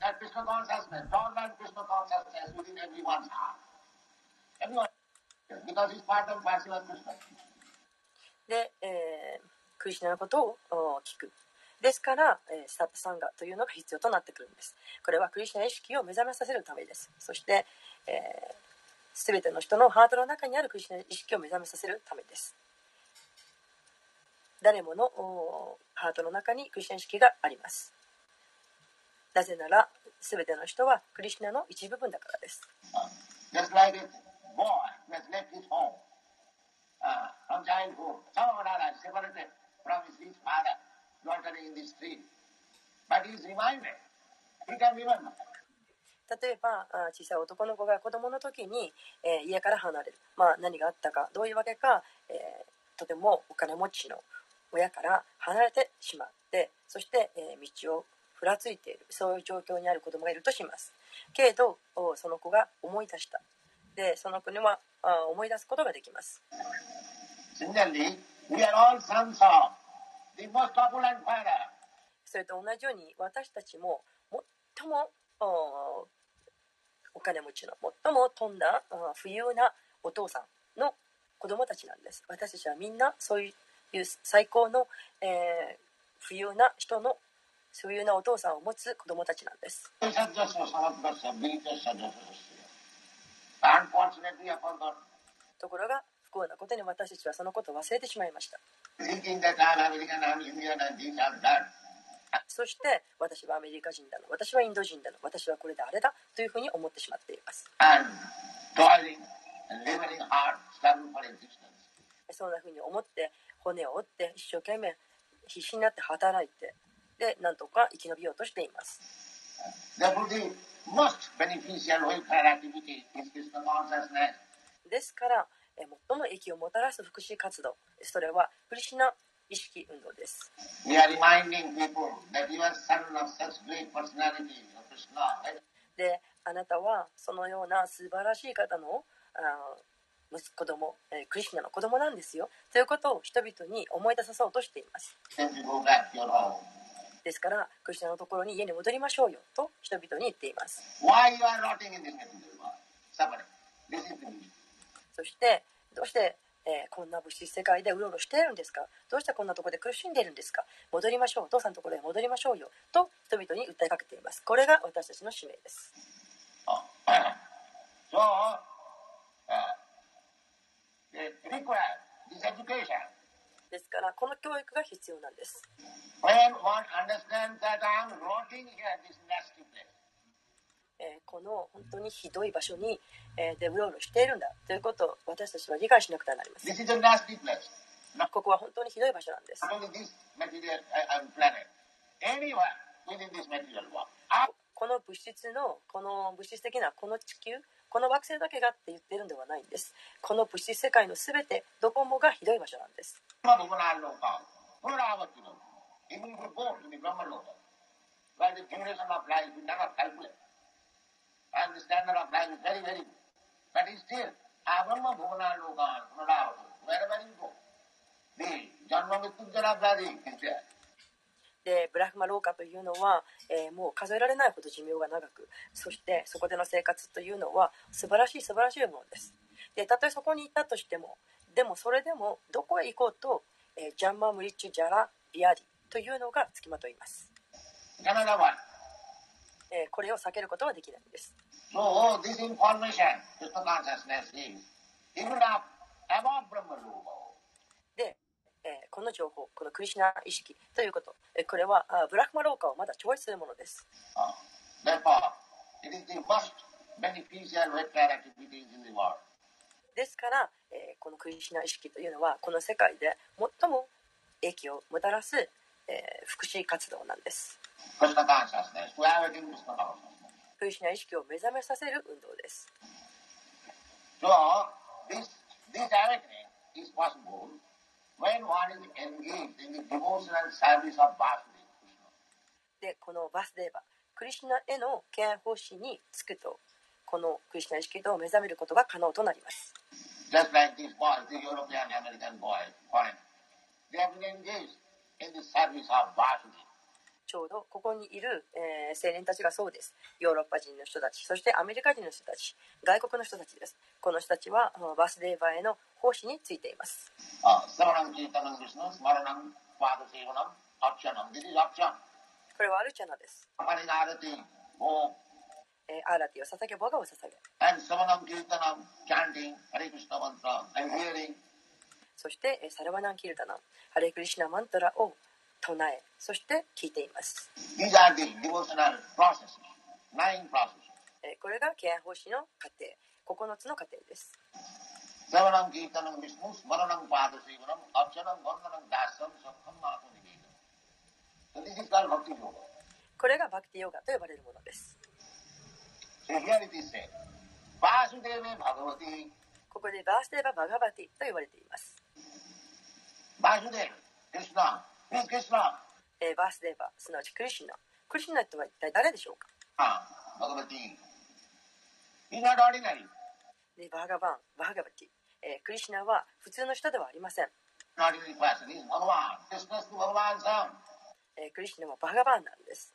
That Krishna consciousness, dormant Krishna consciousness within everyone's heart. Everyone, because it's part and parcel of Krishna. で、えークリシナのことを聞く。ですから、えースタッタサンガというのが必要となってくるんです。これはクリシナ意識を目覚めさせるためです。そして、えー、全ての人のハートの中にあるクリシナ意識を目覚めさせるためです。誰ものおハートの中にクリシナ意識があります。なぜなら全ての人はクリシナの一部分だからです。例えば小さい男の子が子供の時に家から離れる、まあ、何があったか。どういうわけか、え、とてもお金持ちの親から離れてしまってそして、えー、道をふらついているそういう状況にある子供がいるとします。けれどおその子が思い出した。でその子にはあ思い出すことができます。Similarly, we are all sons of the most opulent father. それと同じように私たちも最もおお金持ちの最も富んだあ富裕なお父さんの子供たちなんです。私たちはみんなそういう最高の、えー富裕な人の所有のお父さんを持つ子供たちなんです。ところが不幸なことに私たちはそのことを忘れてしまいました。そして私はアメリカ人だの、私はインド人だの、私はこれであれだというふうに思ってしまっています。そんなふうに思って骨を折って一生懸命必死になって働いてでなんとか生き延びようとしています。ですから最も影をもたらす福祉活動それはクリシナ意識運動ですであなたはそのような素晴らしい方のあ息子子供クリシナの子供なんですよということを人々に思い出させようとしています。ですからクリシュナのところに家に戻りましょうよと人々に言っています。そしてどうして、えーこんな物質世界でうろうろしているんですか？どうしてこんなところで苦しんでいるんですか？戻りましょうお父さんのところへ戻りましょうよと人々に訴えかけています。これが私たちの使命です。Oh. so, uh, ですからこの教育が必要なんです.えーこの本当にひどい場所に、えーでうろうろしているんだということを私たちは理解しなくてはなりません This is a nasty place. Not ここは本当にひどい場所なんです。Uh, uh, この物質のこの物質的なこの地球この惑星だけがって言ってるんではないんです。この物質世界の全てどこもがひどい場所なんです Bhuvanaloka, Puravachino, even if you go to the Brahmaloka, where the duration of life is never calculated, and the standard of life is very, very good. But still, Abrahma Bhuvanaloka, Puravachino, wherever you go, the Janma Mrityunjana Bhadi is there. でブラフマ廊下というのは、えーもう数えられないほど寿命が長くそしてそこでの生活というのは素晴らしい素晴らしいものですでたとえそこに行ったとしてもでもそれでもどこへ行こうと、えー、ジャンマムリッチジャラビアリというのがつきまといいます。えー、これを避けることはできないんです。で、えー、この情報、このクリシナ意識ということ、えー、これはあブラックマローカをまだ超越するものです。Uh, ですから、えー、このクリシュナ意識というのはこの世界で最も影響をもたらす、えー、福祉活動なんです。クリシュナ意識を目覚めさせる運動です。でこのバスデーバクリシュナへの敬愛方針につくとこのクリシュナ意識と目覚めることが可能となります。Just like these boys, the European American boys, foreign, they have been engaged in the service of Vasudeva. ちょうどここにいる、えー青年たちがそうですヨーロッパ人の人たちそしてアメリカ人の人たち外国の人たちですこの人たちはバスデーバへの奉仕についています Uh. これはアルチャナです、ആരാധിയോ സസക്കെ げそしてサラバナンキルタナハレクリシナマントラを唱えそして聞いています。これがケア発師の過程9つの過程です。これがバクティヨガと呼ばれるものです。ここでバースデーバ・バーガバティと言われています。バースデーバーすなわちクリシナ。クリシナとは一体誰でしょうか？でバーガバン、バーガバティ、え、クリシナは普通の人ではありません。えー、クリシナもバーガバンなんです。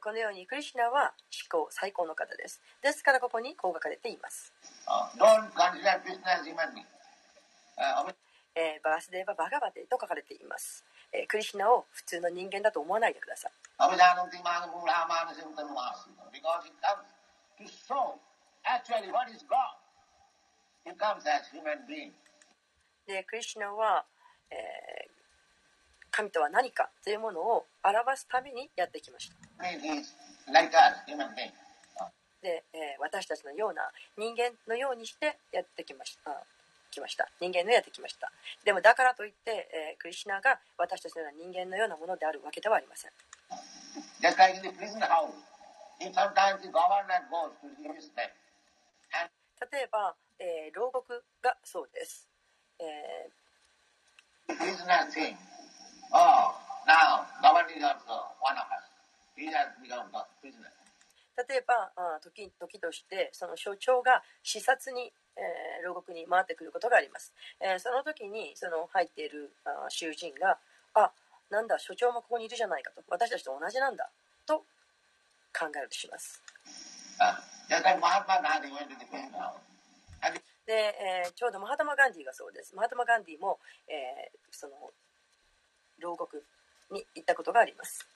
このようにクリシナは思考最高の方です。ですからここにこう書かれています。バースデーはバガバデーと書かれていますクリシナを普通の人間だと思わないでくださいでクリシナは、え、神とは何かというものを表すためにやってきました。で、え、私たちのような人間のようにしてやってきました。きました人間のやってきました。でもだからといって、え、クリシナが私たちのような人間のようなものであるわけではありません。例えば、え、牢獄がそうです。えー例えばあ時時としてその所長が視察に、えー牢獄に回ってくることがあります、えーその時にその入っているあ囚人が「あなんだ所長もここにいるじゃないか」と。私たちと同じなんだ。と考えるとします。Uh, で、えーちょうどマハタマ・ガンディがそうです。マハタマ・ガンディも、えーその牢獄に行ったことがあります。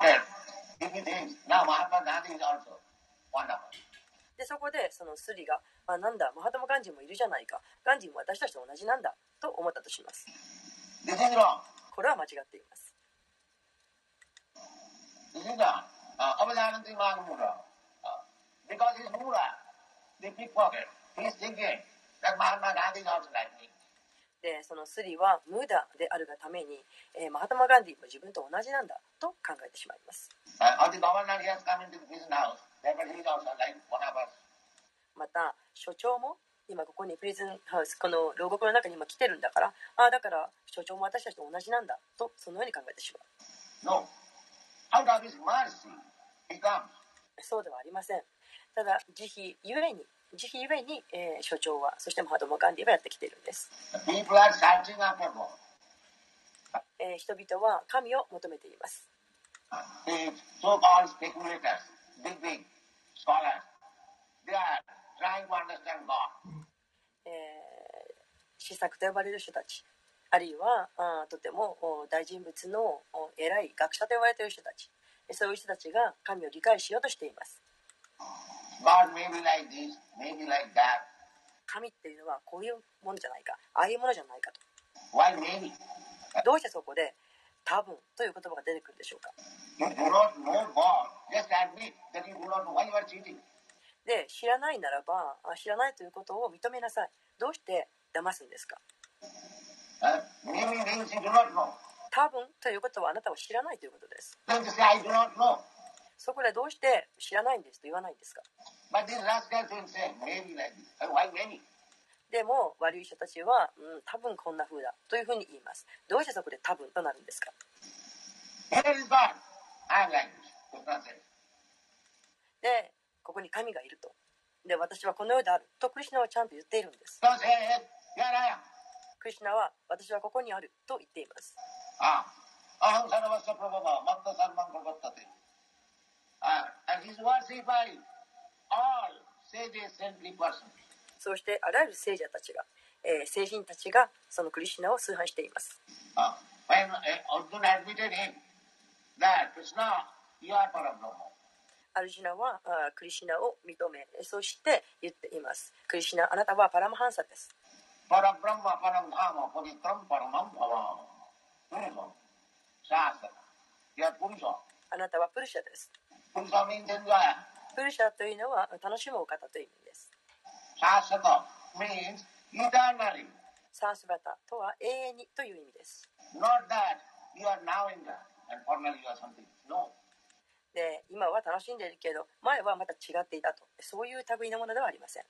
でそこでそのスリが「あなんだマハトマ・ガンジーもいるじゃないか。ガンジーも私たちと同じなんだ」と思ったとします。これは間違っていますでそのスリは無駄であるがために、えーマハタマ・ガンディも自分と同じなんだと考えてしまいます。Uh. また所長も今ここにプリズンハウスこの牢獄の中に今来てるんだからああだから所長も私たちと同じなんだとそのように考えてしまう。No. そうではありません。ただ慈悲ゆえにゆえに、えー所長はそしてマハタマ・ガンディはやってきているんです.えー人々は神を求めています。施策と呼ばれる人たち。あるいはあーとてもお大人物のお偉い学者と呼ばれている人たち。そういう人たちが神を理解しようとしています神っていうのはこういうものじゃないか。ああいうものじゃないかと。Why maybe? どうしてそこで多分という言葉が出てくるでしょうか.で知らないならばあ知らないということを認めなさい。どうして騙すんですか？Uh. 多分ということはあなたは知らないということですそこでどうして知らないんですと言わないんですか？でも悪い人たちは、うん、多分こんなふうだというふうに言います。どうしてそこで多分となるんですか？でここに神がいると。で私はこのようであるとクリシナはちゃんと言っているんです。クリシナは私はここにあると言っています、そしてあらゆる聖者たちが、えー、聖人たちがそのクリシナを崇拝しています。アルジナはあクリシナを認め、そして言っています。クリシナ、あなたはパラムハンサです。あなたはプルシャです。プルシャというのは楽しむお方という意味です。サースバタとは永遠にという意味です。で今は楽しんでいるけど、前はまた違っていたと、そういう類のものではありません。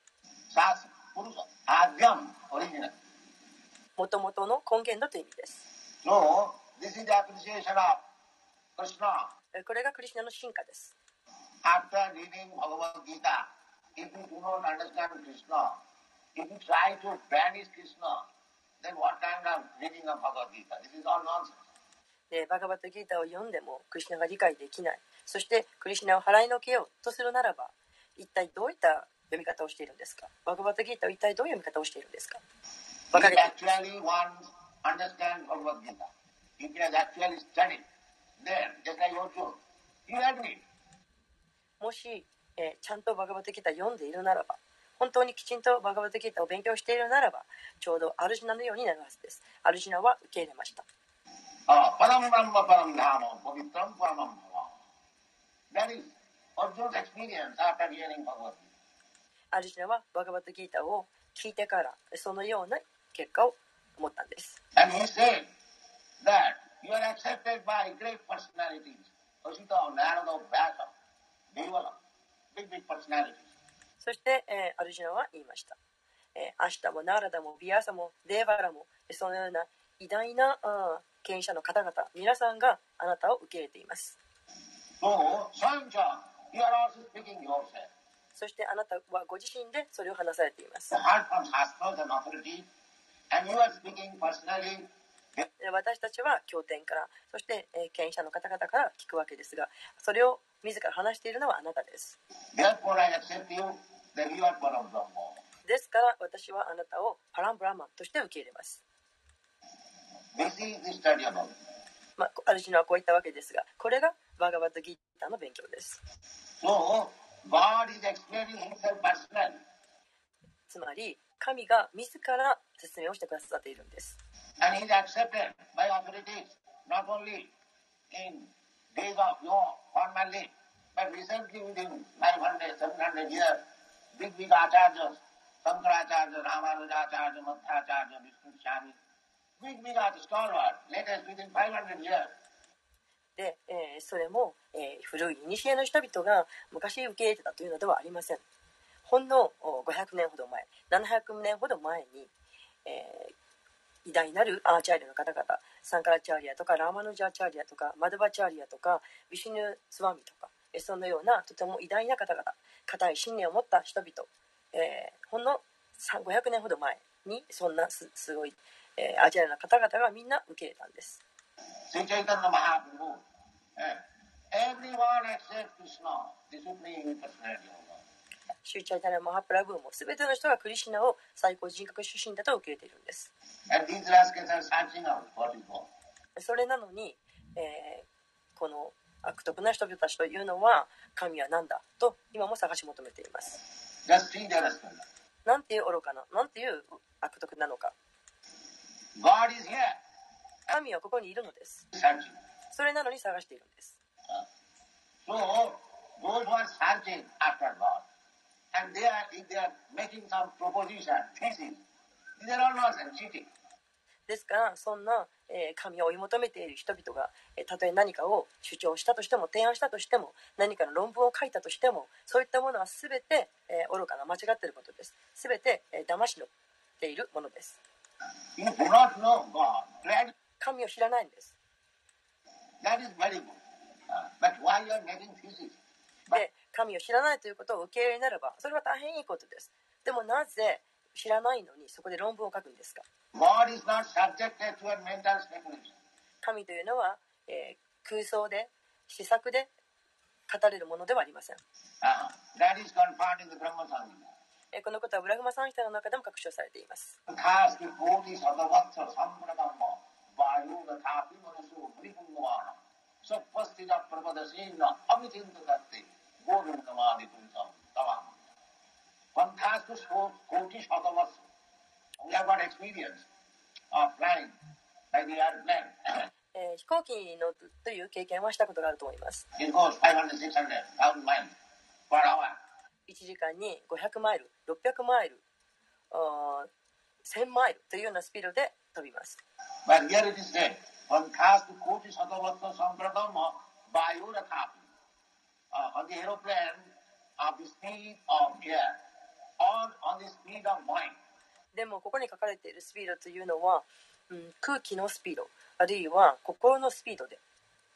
もともとの根源のという意味です。これがクリスナの進化です。バガバッギータを読んでもクリスナが理解できない。そしてクリスナを払いのけようとするならば、一体どういった読み方をしているんですか？バガバッギータは一体どういう読み方をしているんですか？もし、ちゃんとバガバタギター読んでいるならば本当にきちんとバガバタギターを勉強しているならばちょうどアルジナのようになるはずです。アルジナは受け入れました。アルジナはバガバタギータを聞いてからそのような結果を持ったんです。You are accepted by great personalities. Asita, Narada, Vyasa, Devala, big, big personalities. そして、えーアルジナは言いました、えーアシタもナラダもビアサもデーバラもそのような偉大なあー権威者の方々皆さんがあなたを受け入れています So, Sancha, you are also speaking yourself. そしてあなたはご自身でそれを話されています heard from Shastras and authority, and you are speaking personally. で私たちは経典からそして、えー権威者の方々から聞くわけですがそれを自ら話しているのはあなたです.ですから私はあなたをパランブラーマンとして受け入れます.まあ、アルジナはこういったわけですがこれがバーガバットギーターの勉強です So. つまり神が自ら説明をしてくださっているんです And he is accepted by authorities, not only in days of yore, formerly, but recently within 500, 700 years, big, big acharyas, Sankaracharya, Ramanujacharya, Madhacharya, Vishnu Swami, big, big acharyas, stalwart, latest within 500 years. で、えーそれも、えー古い古の人々が昔受け入れてたというのではありませんほんの500年ほど前700年ほど前に、えー偉大なるアーチャーリアの方々サンカラチャーリアとかラーマヌジャーチャーリアとかマドバチャーリアとかビシュヌ・スワミとかえーそのようなとても偉大な方々固い信念を持った人々、えーほんの3 500年ほど前にそんなすすごい、えーアーチャーリアの方々がみんな受け入れたんです eh. シューチャイタナ・マハプラブーも全ての人がクリシュナを最高人格出身だと受け入れているんですそれなのに、えーこの悪徳な人々たちというのは神は何だと今も探し求めています.なんていう愚かななんていう悪徳なのか God is here, 神はここにいるのです.それなのに探しているんです So, those who are searching after God, and they are, if they are making some proposition, thesis, these are all nonsense, cheating. ですからそんな、えー神を追い求めている人々が、えーたとえ何かを主張したとしても提案したとしても何かの論文を書いたとしてもそういったものは全て、えー愚かな間違っていることです。全て、えー騙しのっているものです。神を知らないんです. Uh? で神を知らないということを受け入れならばそれは大変いいことです。でもなぜ知らないのにそこで論文を書くんですか？God is not subjected to a mental speculation. 神というのは、えー空想で試作で語れるものではありません、 Uh, that is confirmed in the Brahma Samhita. えーこのことはブラグマサンヒタの中でも確証されています तथास्ति कोटि शतवत्सर सम्प्रदम्म वायु तथापि मनसो मणिपुङ्गवाण सपस्थित प्रपदसेन अमिचिन्त दत्ते गोविन्दमादि पुरुषं तवाम पंथास्तु कोटि शतवत्सर We have got experience of flying by the airplane. えー、飛行機に乗るという経験はしたことがあると思います。500, 1時間に500マイル、600マイル、1000マイルというようなスピードで飛びます。But here it is said, on cast Koti Sadavatta Sampradama Bayurathapi, uh, on the aeroplane of the speed of air, or on the speed of mind. でもここに書かれているスピードというのは、うん、空気のスピードあるいは心のスピードで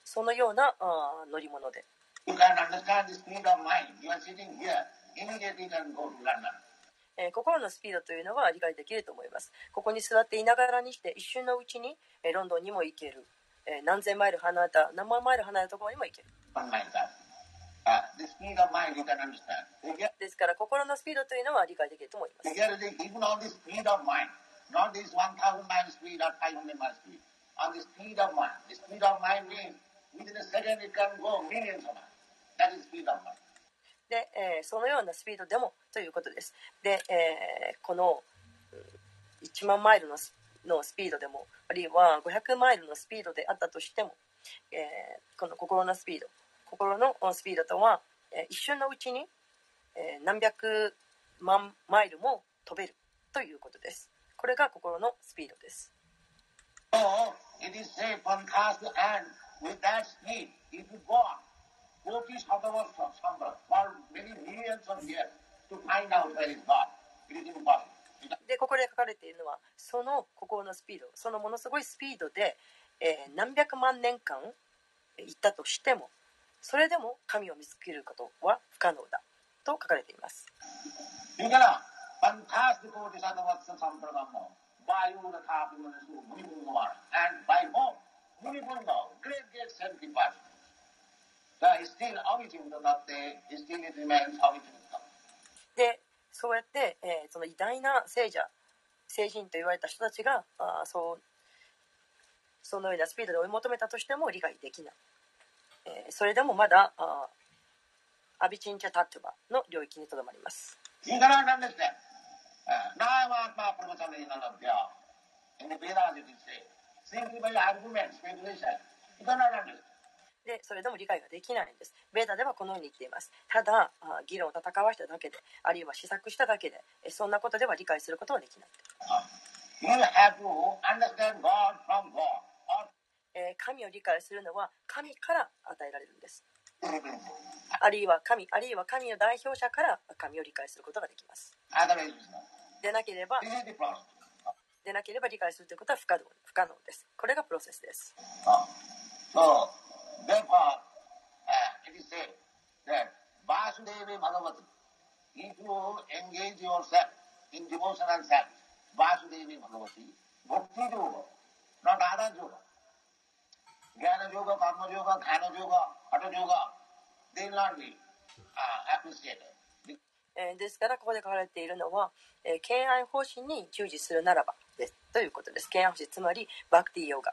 そのようなあー乗り物で.えー心のスピードというのは理解できると思います。ここに座っていながらにして一瞬のうちに、えーロンドンにも行ける、えー何千マイル離れた何万マイル離れたところにも行ける。ですから心のスピードというのは理解できると思います。でそのようなスピードでもということです。で、えー、この1万マイルの,のスピードでも、あるいは500マイルのスピードであったとしても、えー、この心のスピード。心のスピードとは一瞬のうちに何百万マイルも飛べるということです。これが心のスピードです。でここで書かれているのはその心のスピード。そのものすごいスピードで、何百万年間行ったとしてもそれでも神を見つけることは不可能だと書かれています。でそうやって、えー、その偉大な聖者聖人と言われた人たちがあそ,うそのようなスピードで追い求めたとしても理解できない。えー、それでもまだアビチンチャタトゥバの領域にとどまります。でそれでも理解ができないんです。ベータではこのように言っています。ただ、議論を戦わしただけで、あるいは試作しただけで、そんなことでは理解することはできない。えー、神を理解するのは神から与えられるんです。あるいは神、あるいは神の代表者から神を理解することができます。でなければ、でなければ理解するということは不可能,不可能です。これがプロセスです。Not other yoga, They not be uh, appreciated. えーですからここで書かれているのは、えー敬愛方針に従事するならばですということです。敬愛方針つまりバクティヨガ。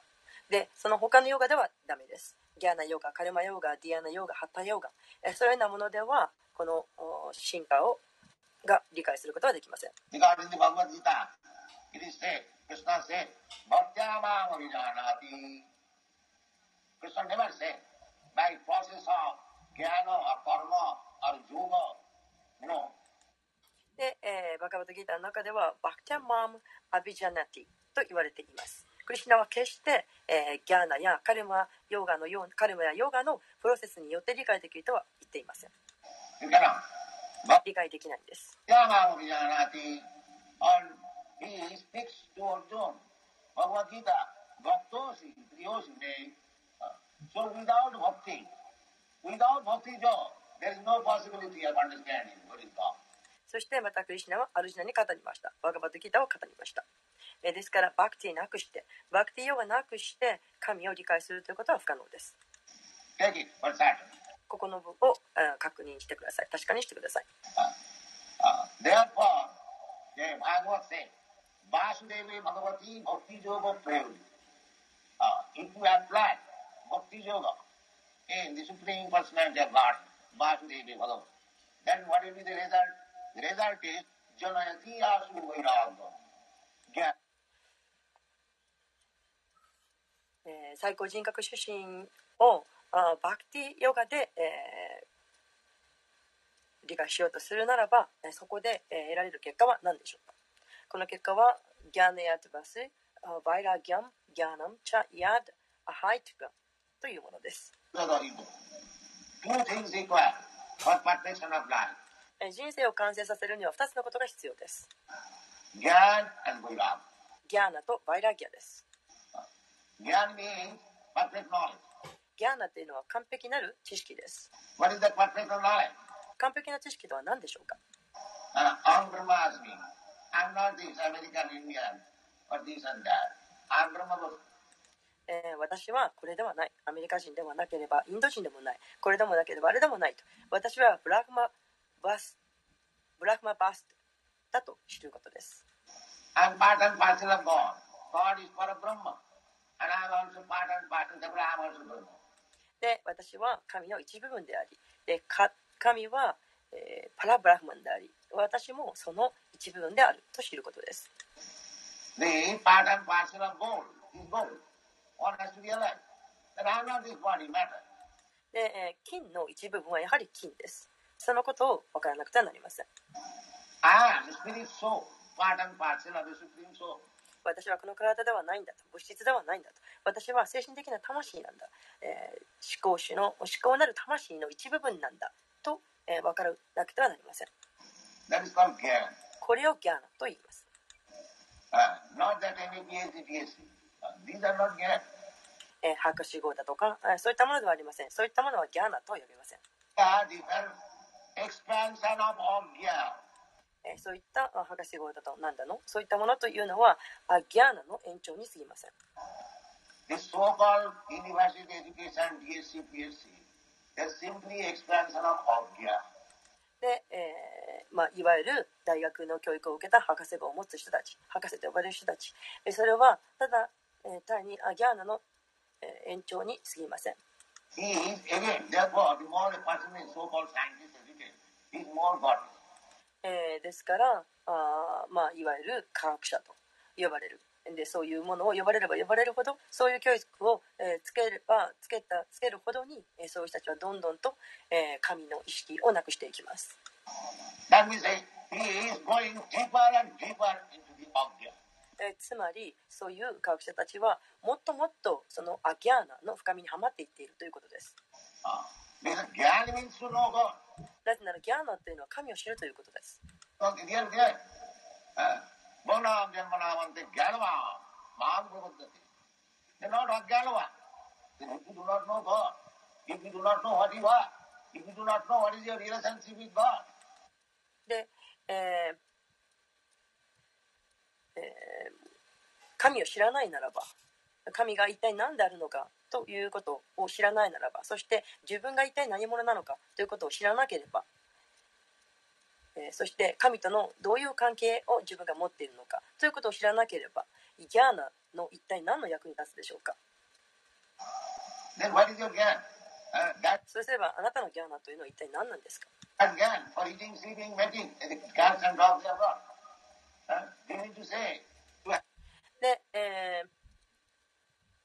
で、その他のヨガではダメです。ギャーナヨガ、カルマヨガ、ディアナヨガ、ハッタヨガ、えーそういうようなものではこのお進化をが理解することはできません in the Bhagavad Gita, it is said, Krishna never で、えー、バカバタギタの中ではバクチャマーアビジャナティと言われています。クリシナは決して、えー、ギャナやカルマヨガのようカルやヨガのプロセスによって理解できるとは言っていません。理解できないんです。So without bhakti, without bhakti jo, there's no possibility of understanding what is God. そしてまたクリシナはアルジナに語りました。バガバドギータを語りました。えですから、バクティなくして、バクティヨガなくして、神を理解するということは不可能です。ここの部分を確認してください。確かにしてください。Uh, uh, భక్తి యోగ え、最高人格出身をバクティヨガで、えー、理解しようとするならば、そこで、えー、得られる結果は何でしょうかこの結果はギャネヤトバスバイラギャンギャナムチャヤアトガンというものです。人生を完成させるには2つのことが必要です。ギャーナとバイラギアです。ギャーナというのは完璧なる知識です。完璧な知識とは何でしょうか？アンブラマスミ、ン、アンブラマスミ、ン、アンブラマスミ、ン、アンブラマスミ、ン、えー私はこれではない。アメリカ人ではなければインド人でもない。これでもなければあれでもないと。私はブラフマバス、ブラフマバスだと知ることです。I'm part and parcel of God. God is for a Brahma. And I'm also part and parcel, therefore I'm also Brahma. で、私は神の一部分であり、でか神は、えーパラブラフマンであり、私もその一部分であると知ることです。The part and parcel of gold is gold. で、えー金の一部分はやはり金です。そのことを分からなくてはなりません。私はこの体ではないんだと。物質ではないんだと。私は精神的な魂なんだ、えー思考主の思考なる魂の一部分なんだと、えー分からなくてはなりません。That is called Gyan. これをギャーナと言います。Uh, Uh. えー博士号だとか、えーそういったものではありませんそういったものはギャーナとは呼びません.えーそういったあ博士号だとなんだの？そういったものというのはあギャーナの延長に過ぎません This so-called university education, DSC, PhD, is simply expansion of all Gyan. で、えーまあ、いわゆる大学の教育を受けた博士号を持つ人たち博士と呼ばれる人たちえーそれはただ、えー、タイニアギャーナの、えー、延長にすぎません。え。ー、ですからあ、まあ、いわゆる科学者と呼ばれる。でそういうものを呼ばれれば呼ばれるほどそういう教育を、えー、つければつけ,たつけるほどに、えー、そういう人たちはどんどんと、えー、神の意識をなくしていきます。え、つまりそういう科学者たちはもっともっとそのアギャーナの深みにはまっていっているということです。なぜならギャーナというのは神を知るということです。で、ええー神を知らないならば神が一体何であるのかということを知らないならばそして自分が一体何者なのかということを知らなければ、えーそして神とのどういう関係を自分が持っているのかということを知らなければギャーナの一体何の役に立つでしょうか? Uh, そうすればあなたのギャーナというのは一体何なんですか？That Gyan for eating, sleeping, mating, the cats and dogs are God. で、えー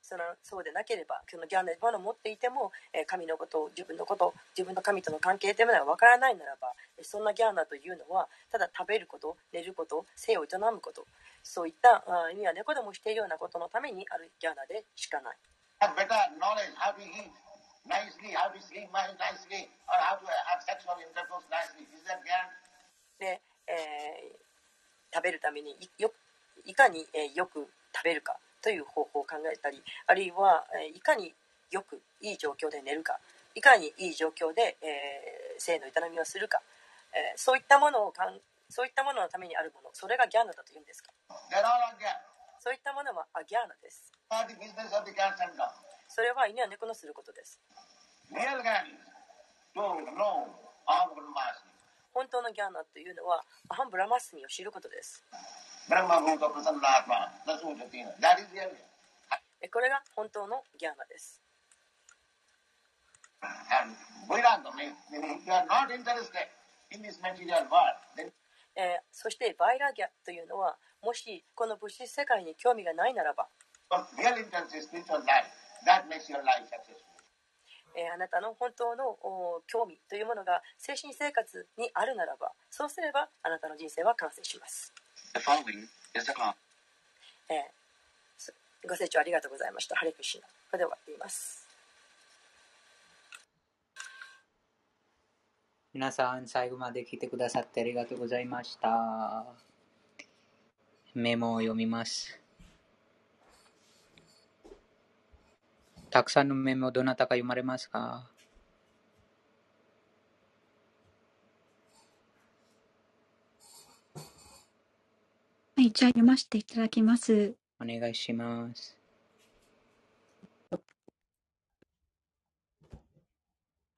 そのそうでなければそのギャンなものを持っていても、えー神のこと自分のこと自分の神との関係というものがわからないならばえーそんなギャーナというのはただ食べること寝ること性を営むことそういったあ意味は猫でもしているようなことのためにあるギャーナでしかない?で、えー食べるためにいよいかに、えーよく食べるかという方法を考えたりあるいは、えーいかによくいい状況で寝るかいかにいい状況で、えー性の営みをするか、えーそういったものをかんそういったもののためにあるものそれがギャーナだというんですか？そういったものはアギャーナです.それは犬や猫のすることです本当のギャーナというのはアブラマスニを知ることです。これが本当のギャーナです。そしてバイラギャというのはもしこの物質世界に興味がないならば。えーあなたの本当のお興味というものが精神生活にあるならばそうすればあなたの人生は完成します、The following is a class. えーそご清聴ありがとうございましたハレクリシナこれで終わっています皆さん、最後まで聞いてくださってありがとうございました。メモを読みます。たくさんのメモ、どなたか読まれますか？はい、じゃあ読ませていただきます。お願いします。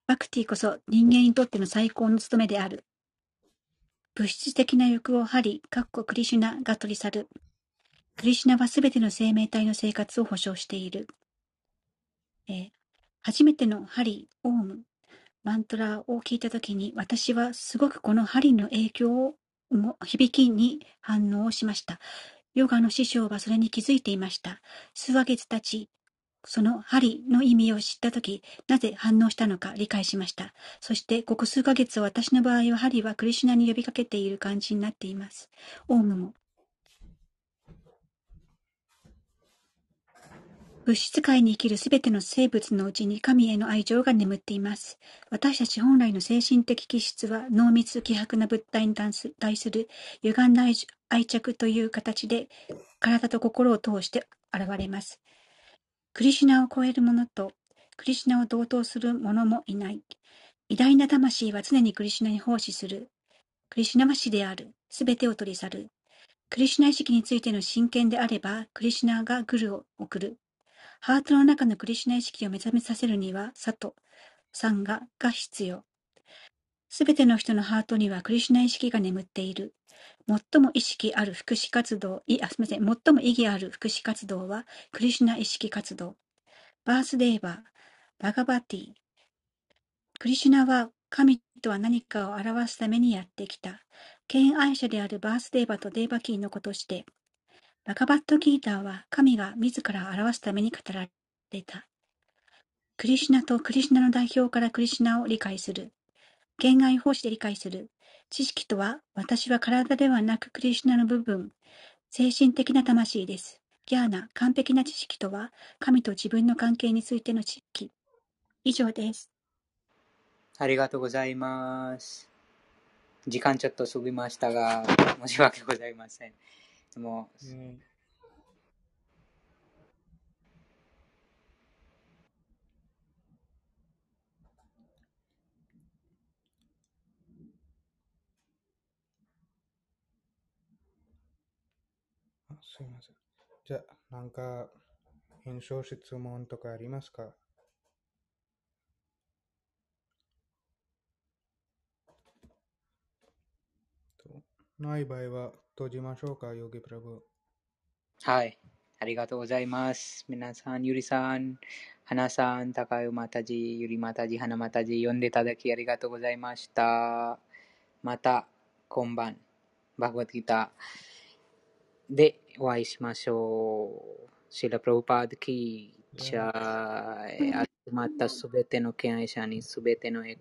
バクティこそ人間にとっての最高の務めである。物質的な欲を張り、かっこクリシュナが取り去る。クリシュナはすべての生命体の生活を保障している。え初めてのハリ、オウム、マントラを聞いたときに、私はすごくこのハリの影響をも響きに反応をしました。ヨガの師匠はそれに気づいていました。数ヶ月経ち、そのハリの意味を知ったとき、なぜ反応したのか理解しました。そして、ここ数ヶ月私の場合はハリはクリシュナに呼びかけている感じになっています。オウムも。物質界に生きるすべての生物のうちに神への愛情が眠っています。私たち本来の精神的気質は濃密希薄な物体に対する歪んだ愛着という形で体と心を通して現れます。クリシュナを超えるものとクリシュナを同等するものもいない。偉大な魂は常にクリシュナに奉仕する。クリシュナは死である。すべてを取り去る。クリシュナ意識についての真剣であれば、クリシュナがグルを送る。ハートの中のクリシュナ意識を目覚めさせるには、サト、サンガが必要。すべての人のハートにはクリシュナ意識が眠っている。最も意識ある福祉活動、いあすみません、最も意義ある福祉活動はクリシュナ意識活動。バースデーバー、バガバティ。クリシュナは神とは何かを表すためにやってきた。敬愛者であるバースデーバとデーバキーのことして、バガバットギーターは神が自ら表すために語られた。クリシュナとクリシュナの代表からクリシュナを理解する。敬愛奉仕で理解する。知識とは、私は体ではなくクリシュナの部分、精神的な魂です。ギャーナ、完璧な知識とは、神と自分の関係についての知識。以上です。ありがとうございます。時間ちょっと過ぎましたが、申し訳ございません。でも、うんあすいません。じゃあ、なんか、印象質問とかありますか？とない場合は閉じましょうか、ヨギプラブ。はい。ありがとうございます。皆さん、ゆりさん、花さん、高代またじ、ゆりまたじ、花またじ、呼んでいただきありがとうございました。また、今晩、バグワッギターでお会いしましょう。シラ・プロパードキー、チャー、集まったすべての敬愛者にすべてのエ